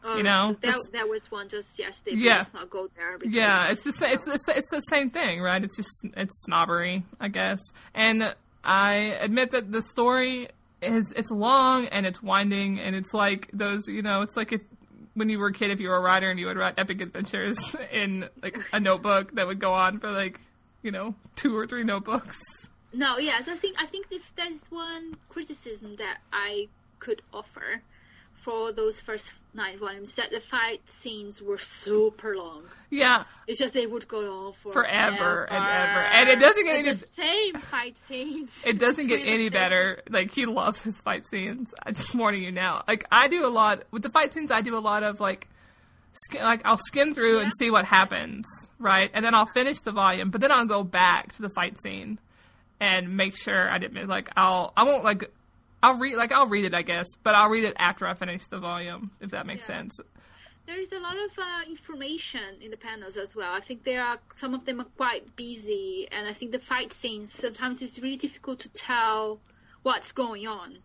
Oh, you um, know, that, that was one just yesterday Yeah. let's not go there because, Yeah, it's just it's, it's it's the same thing, right? It's just it's snobbery, I guess. And I admit that the story is it's long and it's winding and it's like those, you know, it's like if when you were a kid, if you were a writer and you would write epic adventures in like a notebook that would go on for like you know two or three notebooks. No, yes, I think I think if there's one criticism that I could offer for those first nine volumes that the fight scenes were super long. Yeah. It's just they would go on for forever and ever, and it doesn't get and any. the same fight scenes. It doesn't get any better. Like he loves his fight scenes. I'm just warning you now. Like I do a lot with the fight scenes. I do a lot of like, like I'll skim through and see what happens, right? And then I'll finish the volume, but then I'll go back to the fight scene and make sure I didn't. Like I'll I won't like I'll read like I'll read it I guess, but I'll read it after I finish the volume if that makes Yeah. sense. There is a lot of uh, information in the panels as well. I think there are some of them are quite busy, and I think the fight scenes sometimes it's really difficult to tell what's going on.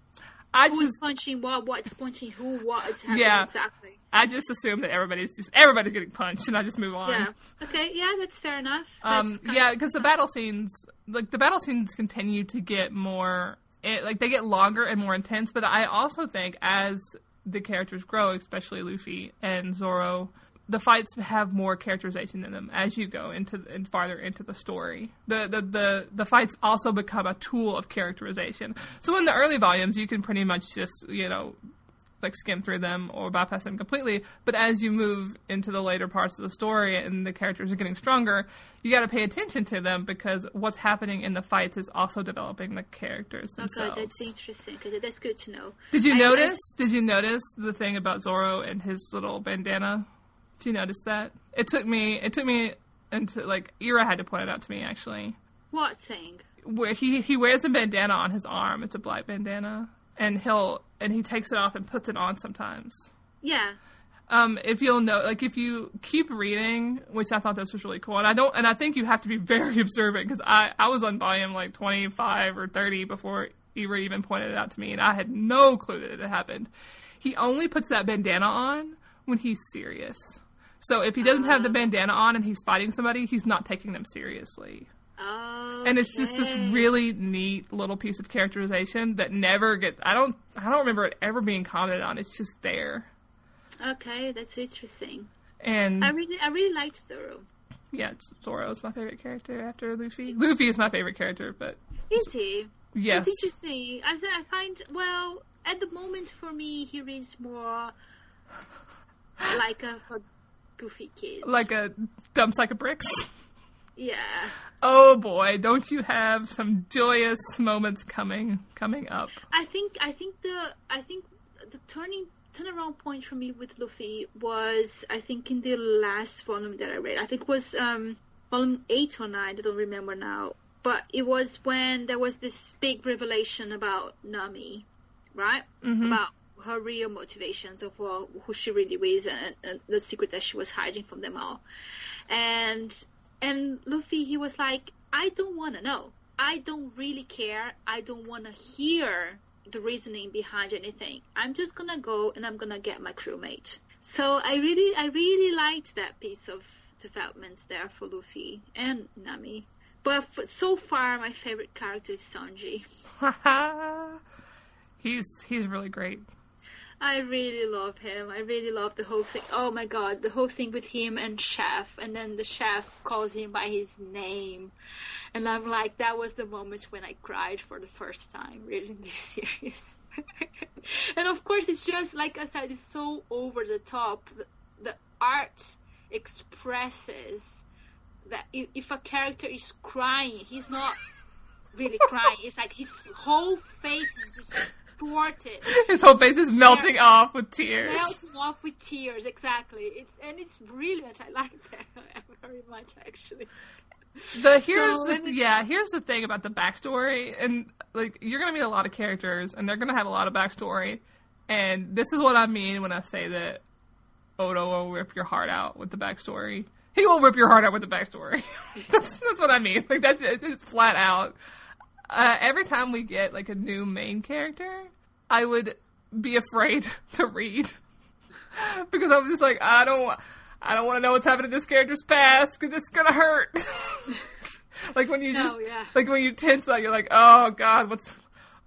I Who's just punching what? What's punching who? What is happening Yeah. exactly? I just assume that everybody's just everybody's getting punched, and I just move on. Yeah. Okay. Yeah, that's fair enough. Um, That's kind yeah, because the battle scenes, like the battle scenes, continue to get more, it, like they get longer and more intense. But I also think as the characters grow, especially Luffy and Zoro, the fights have more characterization in them as you go into and farther into the story. The, the the the fights also become a tool of characterization. So in the early volumes, you can pretty much just you know like skim through them or bypass them completely. But as you move into the later parts of the story and the characters are getting stronger, you got to pay attention to them because what's happening in the fights is also developing the characters oh, themselves. Okay, that's interesting. That's good to know. Did you I- notice? Did you notice the thing about Zoro and his little bandana? Did you notice that? It took me. It took me into like Ira had to point it out to me actually. What thing? Where he he wears a bandana on his arm. It's a black bandana, and he'll and he takes it off and puts it on sometimes. Yeah. um, if you'll know, like if you keep reading, which I thought this was really cool, and I don't, and I think you have to be very observant because I I was on volume like twenty five or thirty before Ira even pointed it out to me, and I had no clue that it had happened. He only puts that bandana on when he's serious. So if he doesn't have the bandana on and he's fighting somebody, he's not taking them seriously. Oh. And it's just this really neat little piece of characterization that never gets. I don't. I don't remember it ever being commented on. It's just there. Okay, that's interesting. And I really, I really liked Zoro. Yeah, it's- Zoro is my favorite character after Luffy. Luffy is my favorite character, but Is he? yes, That's interesting. I, th- I find, well, at the moment for me, he reads more like a, a goofy kid. like a dumb sack of bricks. Yeah. Oh boy, don't you have some joyous moments coming coming up? I think, I think the, I think the turning turnaround point for me with Luffy was, I think, in the last volume that I read. I think it was um, volume eight or nine. I don't remember now. But it was when there was this big revelation about Nami, right? About her real motivations of uh, who she really was and, and the secret that she was hiding from them all. And and Luffy, he was like, I don't want to know. I don't really care. I don't want to hear the reasoning behind anything. I'm just gonna go and I'm gonna get my crewmate. So I really, I really liked that piece of development there for Luffy and Nami. But f so far, my favorite character is Sanji. he's he's really great. I really love him. I really love the whole thing. Oh my god, the whole thing with him and Chef, and then the chef calls him by his name. And I'm like, that was the moment when I cried for the first time reading this series. and of course, it's just, like I said, it's so over the top. The, the art expresses that if, a character is crying, he's not really crying. It's like his whole face is distorted His whole face is melting off with tears. melting off with tears exactly it's and it's brilliant i like that very much actually The here's So, the, yeah, here's the thing about the backstory, and like you're gonna meet a lot of characters, and they're gonna have a lot of backstory, and this is what I mean when I say that Oda will rip your heart out with the backstory. He will rip your heart out with the backstory. that's, that's what I mean. Like that's it's, it's flat out. Uh, every time we get like a new main character, I would be afraid to read because I'm just like I don't. I don't want to know what's happening to this character's past because it's gonna hurt. like when you just, Oh, yeah. like when you tense that, you're like, oh god, what's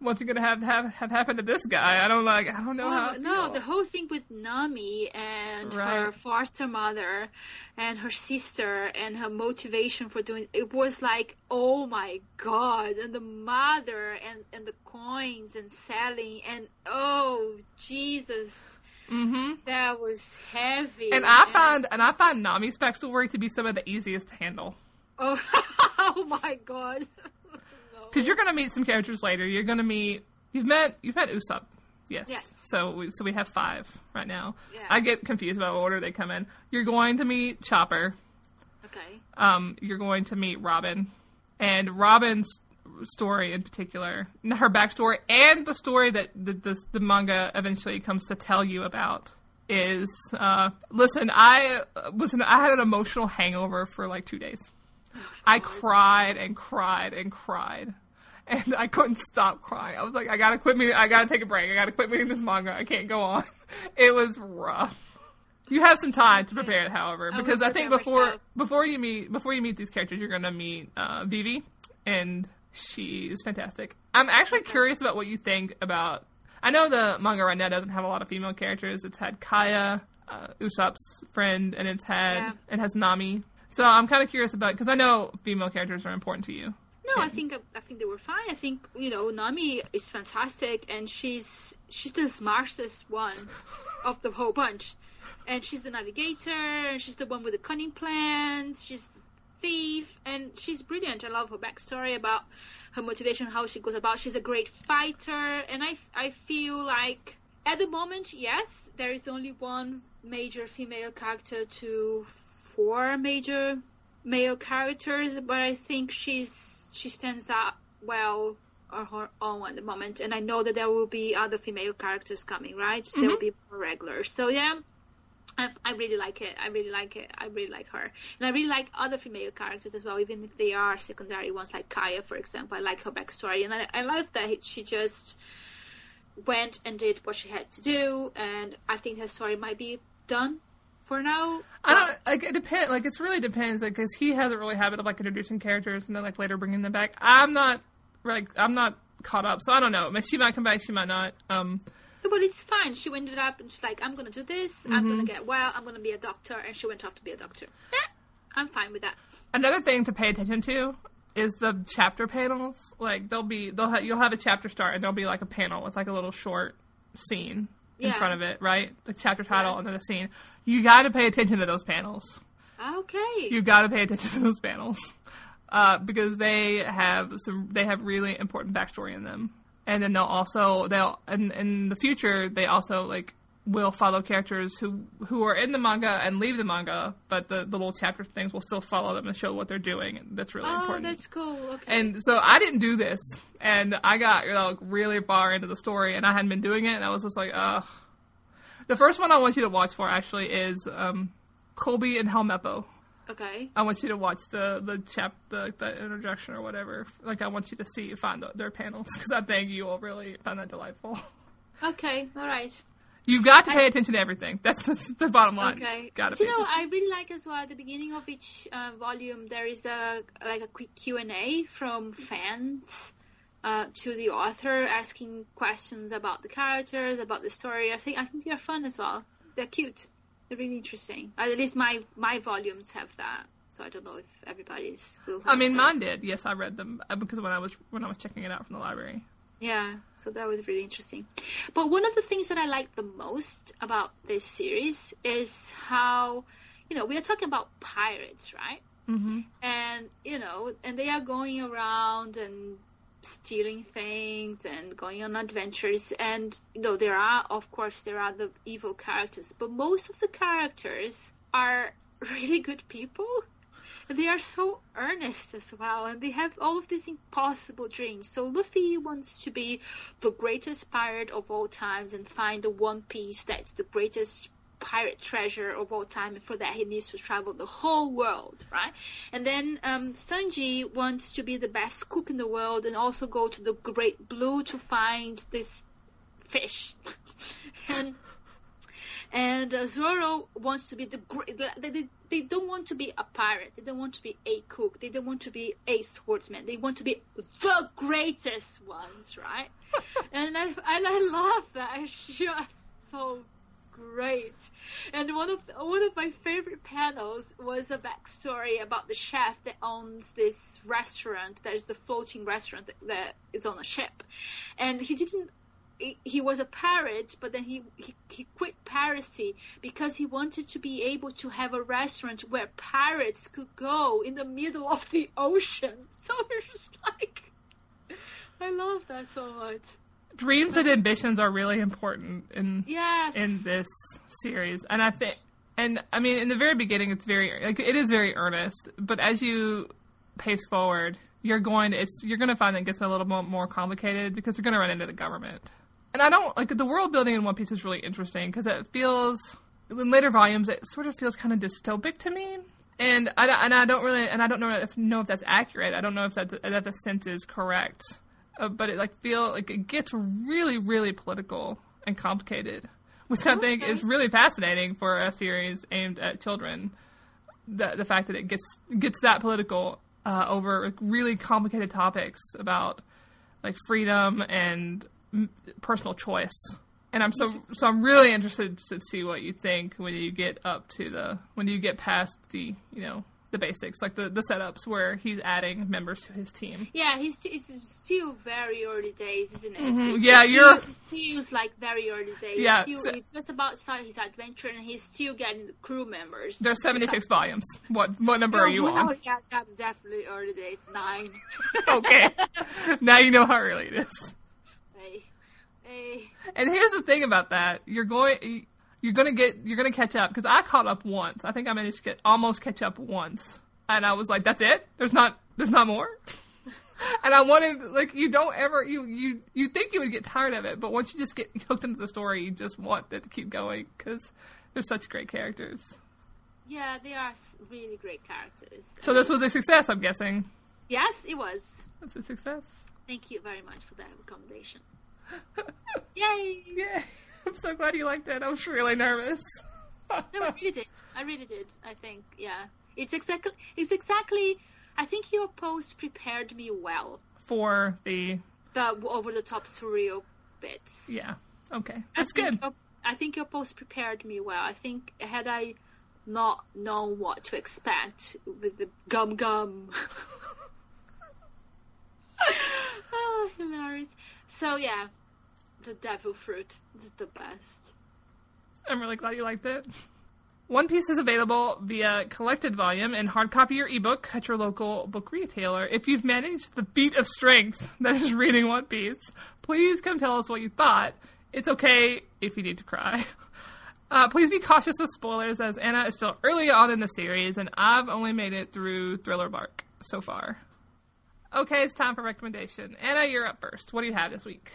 what's gonna have have have happened to this guy? I don't like. I don't know Oh, how. No, feel. the whole thing with Nami and Right. her foster mother and her sister and her motivation for doing it was like, oh my god, and the mother and and the coins and selling and oh Jesus, hmm that was heavy. And I find and I find Nami's backstory to be some of the easiest to handle. oh, oh my god. Because you're gonna meet some characters later. You're gonna meet. You've met. You've met Usopp. Yes. Yes. So we, so we have five right now. Yeah. I get confused about what order they come in. You're going to meet Chopper. Okay. Um, you're going to meet Robin, and Robin's story in particular, her backstory, and the story that the the, the manga eventually comes to tell you about is. Uh, listen, I an, I had an emotional hangover for like two days. I cried and cried and cried. And I couldn't stop crying. I was like, I gotta quit me. I gotta take a break. I gotta quit reading this manga. I can't go on. It was rough. You have some time to prepare, however, because I think before myself. before you meet before you meet these characters, you're gonna meet uh, Vivi, and she is fantastic. I'm actually curious about what you think about. I know the manga right now doesn't have a lot of female characters. It's had Kaya, uh, Usopp's friend, and it's had Yeah. it has Nami. So I'm kind of curious about because I know female characters are important to you. No, I think I think they were fine. I think you know Nami is fantastic, and she's she's the smartest one of the whole bunch, and she's the navigator, and she's the one with the cunning plans. She's the thief, and she's brilliant. I love her backstory about her motivation, how she goes about. She's a great fighter, and I I feel like at the moment, yes, there is only one major female character to four major male characters, but I think she's she stands out well on her own at the moment, and I know that there will be other female characters coming, right? There will mm-hmm. be more regulars. So yeah. I, I really like it. I really like it. I really like her, and I really like other female characters as well, even if they are secondary ones, like Kaya, for example. I like her backstory, and I, I love that she just went and did what she had to do, and I think her story might be done for now. I don't like it depends. Like it's really depends. Like because he has a really habit of like introducing characters and then like later bringing them back. I'm not like I'm not caught up, so I don't know. She might come back, she might not. Um, but it's fine. She ended up and she's like, I'm gonna do this. I'm gonna get well. I'm gonna be a doctor, and she went off to be a doctor. Eh, I'm fine with that. another thing to pay attention to is the chapter panels. Like they'll be they'll ha- you'll have a chapter start and there'll be like a panel with like a little short scene in Yeah. front of it, right? The chapter title Yes. and then the scene. You got to pay attention to those panels. Okay. you got to pay attention to those panels uh, because they have some they have really important backstory in them and then they'll also they'll in, in the future they also like will follow characters who who are in the manga and leave the manga but the, the little chapter things will still follow them and show what they're doing that's really oh, important that's cool. Okay. and so I didn't do this, and I got you know, really far into the story, and I hadn't been doing it, and I was just like, ugh. The first one I want you to watch for actually is um, Koby and Helmeppo. okay. I want you to watch the the chap the, the introduction or whatever. Like I want you to see find the, their panels because I think you will really find that delightful. Okay. All right. You've got to pay attention to everything. That's the, the bottom line. Okay. Got to. Do you know, I really like as well at the beginning of each uh, volume there is a like a quick Q and A from fans uh, to the author asking questions about the characters, about the story. I think I think they are fun as well. They're cute. They're really interesting. At least my my volumes have that. So I don't know if everybody's will. Have I mean, mine did. Yes, I read them uh, because when I was when I was checking it out from the library. Yeah, so that was really interesting. But one of the things that I like the most about this series is how, you know, we are talking about pirates, right? Mm-hmm. And, you know, and they are going around and stealing things and going on adventures. And, you know, there are, of course, there are the evil characters, but most of the characters are really good people. They are so earnest as well, and they have all of these impossible dreams. So Luffy wants to be the greatest pirate of all times and find the One Piece that's the greatest pirate treasure of all time, and for that he needs to travel the whole world, right? And then um, Sanji wants to be the best cook in the world and also go to the Great Blue to find this fish. and and uh, Zoro wants to be the great. They, they, they don't want to be a pirate. They don't want to be a cook. They don't want to be a swordsman. They want to be the greatest ones, right? and I, I love that. It's just so great. And one of one of my favorite panels was a backstory about the chef that owns this restaurant. That is the floating restaurant that, that is on a ship, and he didn't. He, was a pirate, but then he, he he quit piracy because he wanted to be able to have a restaurant where pirates could go in the middle of the ocean. So it's just like, I love that so much dreams and ambitions are really important in yes. in this series, and I think, and I mean, in the very beginning, it's very like it is very earnest, but as you pace forward, you're going to it's you're going to find that it gets a little more, more complicated because you're going to run into the government. And I don't like the world building in One Piece is really interesting because it feels in later volumes it sort of feels kind of dystopic to me. And I, and I don't really and I don't know if know if that's accurate. I don't know if that's that the sense is correct uh, but it like feel like it gets really really political and complicated, which I think is really fascinating for a series aimed at children. The the fact that it gets gets that political uh, over like, really complicated topics about like freedom and personal choice. And I'm so so I'm really interested to see what you think when you get up to the when you get past the you know the basics, like the, the setups where he's adding members to his team. Yeah, he's it's still very early days, isn't it? Mm-hmm. Yeah, you're. Feels like very early days. Yeah, still, so, it's just about starting his adventure, and he's still getting the crew members. There's 76 volumes. What what number oh, are you well, on? Yes, I'm definitely early days. Nine. okay, now you know how early it is. Hey, hey. And here's the thing about that: you're going you're gonna get you're gonna catch up because I caught up once. I think I managed to get almost catch up once, and I was like, "That's it? There's not there's not more." and I wanted like you don't ever you you you think you would get tired of it, but once you just get hooked into the story, you just want it to keep going because they're such great characters. Yeah, they are really great characters. So this was a success, I'm guessing. Yes, it was. It's a success. Thank you very much for that recommendation. Yay! Yay! I'm so glad you liked it. I was really nervous. no, I really did. I really did. I think, yeah. It's exactly. It's exactly. I think your post prepared me well for the the over the top surreal bits. Yeah. Okay. That's I good. Your, I think your post prepared me well. I think had I not known what to expect with the gum gum. oh, hilarious. So yeah, the devil fruit is the best. I'm really glad you liked it. One Piece is available via collected volume and hard copy or ebook at your local book retailer. If you've managed the feat of strength that is reading One Piece, please come tell us what you thought. It's okay if you need to cry. Uh, please be cautious of spoilers as Ana is still early on in the series and I've only made it through Thriller Bark so far. Okay, it's time for recommendation. Ana, you're up first. What do you have this week?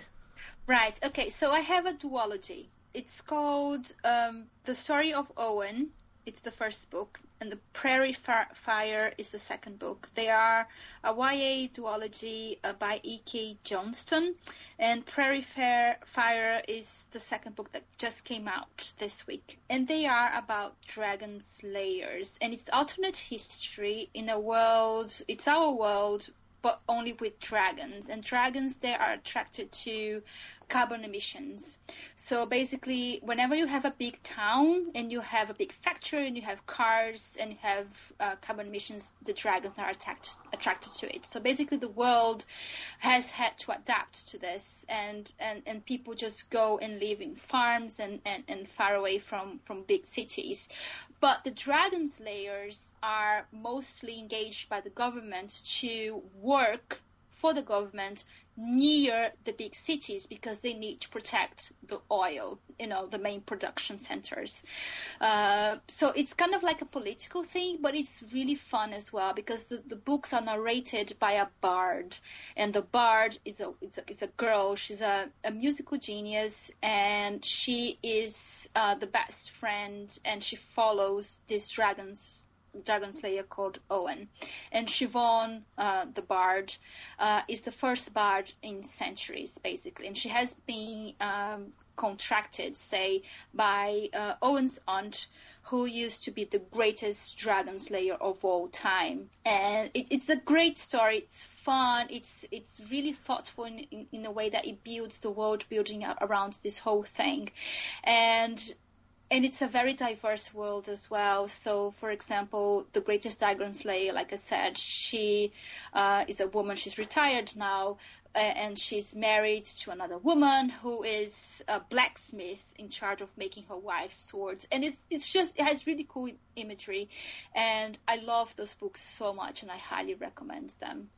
Right, okay, so I have a duology it's called um, The Story of Owen. It's the first book, and The Prairie Fire is the second book. They are a YA duology uh, by E.K. Johnston, and Prairie Fire is the second book that just came out this week. And they are about dragon slayers, and it's alternate history in a world, it's our world, but only with dragons. And dragons, they are attracted to carbon emissions. So basically, whenever you have a big town and you have a big factory and you have cars and you have uh, carbon emissions, the dragons are attacked, attracted to it. So basically, the world has had to adapt to this, and, and, and people just go and live in farms and, and, and far away from, from big cities. But the dragon slayers are mostly engaged by the government to work for the government near the big cities because they need to protect the oil, you know, the main production centers. Uh, so it's kind of like a political thing, but it's really fun as well because the, the books are narrated by a bard, and the bard is a it's a, it's a girl. She's a, a musical genius, and she is uh, the best friend, and she follows these dragons dragon slayer called Owen, and Siobhan, uh, the bard, uh, is the first bard in centuries, basically, and she has been um, contracted, say, by uh, Owen's aunt who used to be the greatest dragon slayer of all time. And it, it's a great story. It's fun. It's it's really thoughtful in, in, in a way that it builds the world building around this whole thing. And and it's a very diverse world as well. So, for example, the greatest dragon slayer, like I said, she uh, is a woman. She's retired now, and she's married to another woman who is a blacksmith in charge of making her wife's swords. And it's it's just it has really cool imagery. And i love those books so much and i highly recommend them.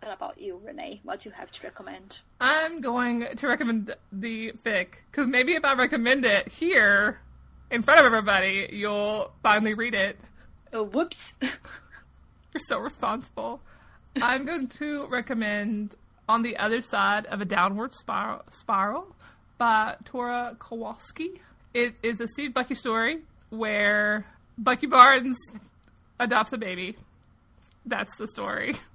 What about you Renay? What do you have to recommend? I'm going to recommend the fic because maybe if i recommend it here in front of everybody you'll finally read it oh whoops you're so responsible i'm going to recommend on the Other Side of a Downward Spiral, spiral by Tora Kowalski. It is a Steve Bucky story where Bucky Barnes adopts a baby. That's the story.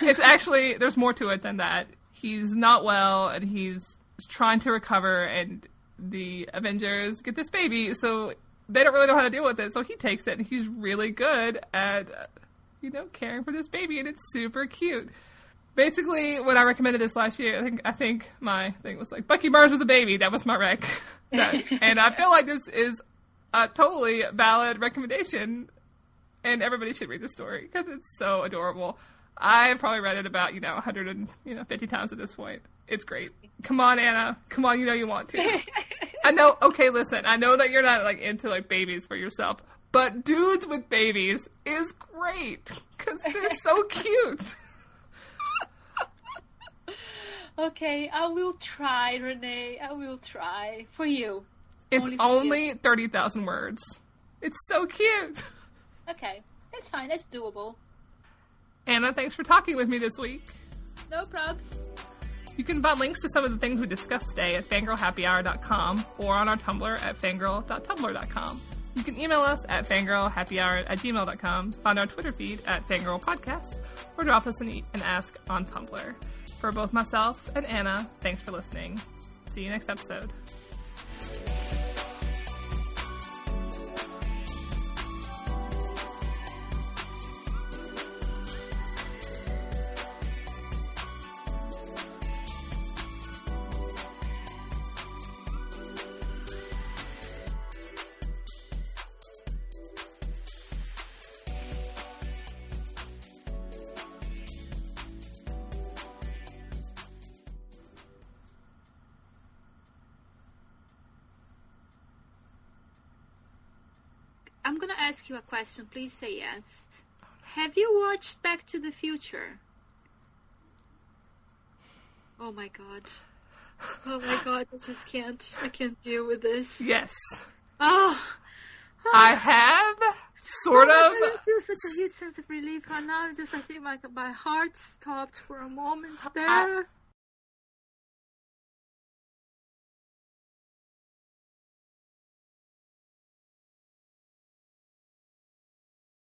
It's actually, there's more to it than that. He's not well and he's trying to recover, and the Avengers get this baby, so they don't really know how to deal with it. So he takes it, and he's really good at, uh, you know, caring for this baby, and it's super cute basically when I recommended this last year, I think I think my thing was like Bucky Barnes was a baby. That was my rec, and I feel like this is a totally valid recommendation, and everybody should read the story because it's so adorable. I've probably read it about you know 100 and you know 50 times at this point. It's great. Come on, Ana. Come on, you know you want to. I know. Okay, listen. I know that you're not like into like babies for yourself, but dudes with babies is great because they're so cute. Okay, I will try, Renay. I will try for you. It's only, only thirty thousand words. It's so cute. Okay, that's fine. That's doable. Ana, thanks for talking with me this week. No probs. You can find links to some of the things we discussed today at fangirlhappyhour.com or on our Tumblr at fangirl.tumblr.com. You can email us at fangirlhappyhour at gmail.com, find our Twitter feed at fangirlpodcast, or drop us an, e- an ask on Tumblr. For both myself and Ana, thanks for listening. See you next episode. Ask you a question. Please say yes. Have you watched Back to the Future? Oh my god. Oh my god, I just can't. I can't deal with this. Yes. Oh. oh. I have sort oh of. God, I feel such a huge sense of relief right now. Just I think my my heart stopped for a moment there. I,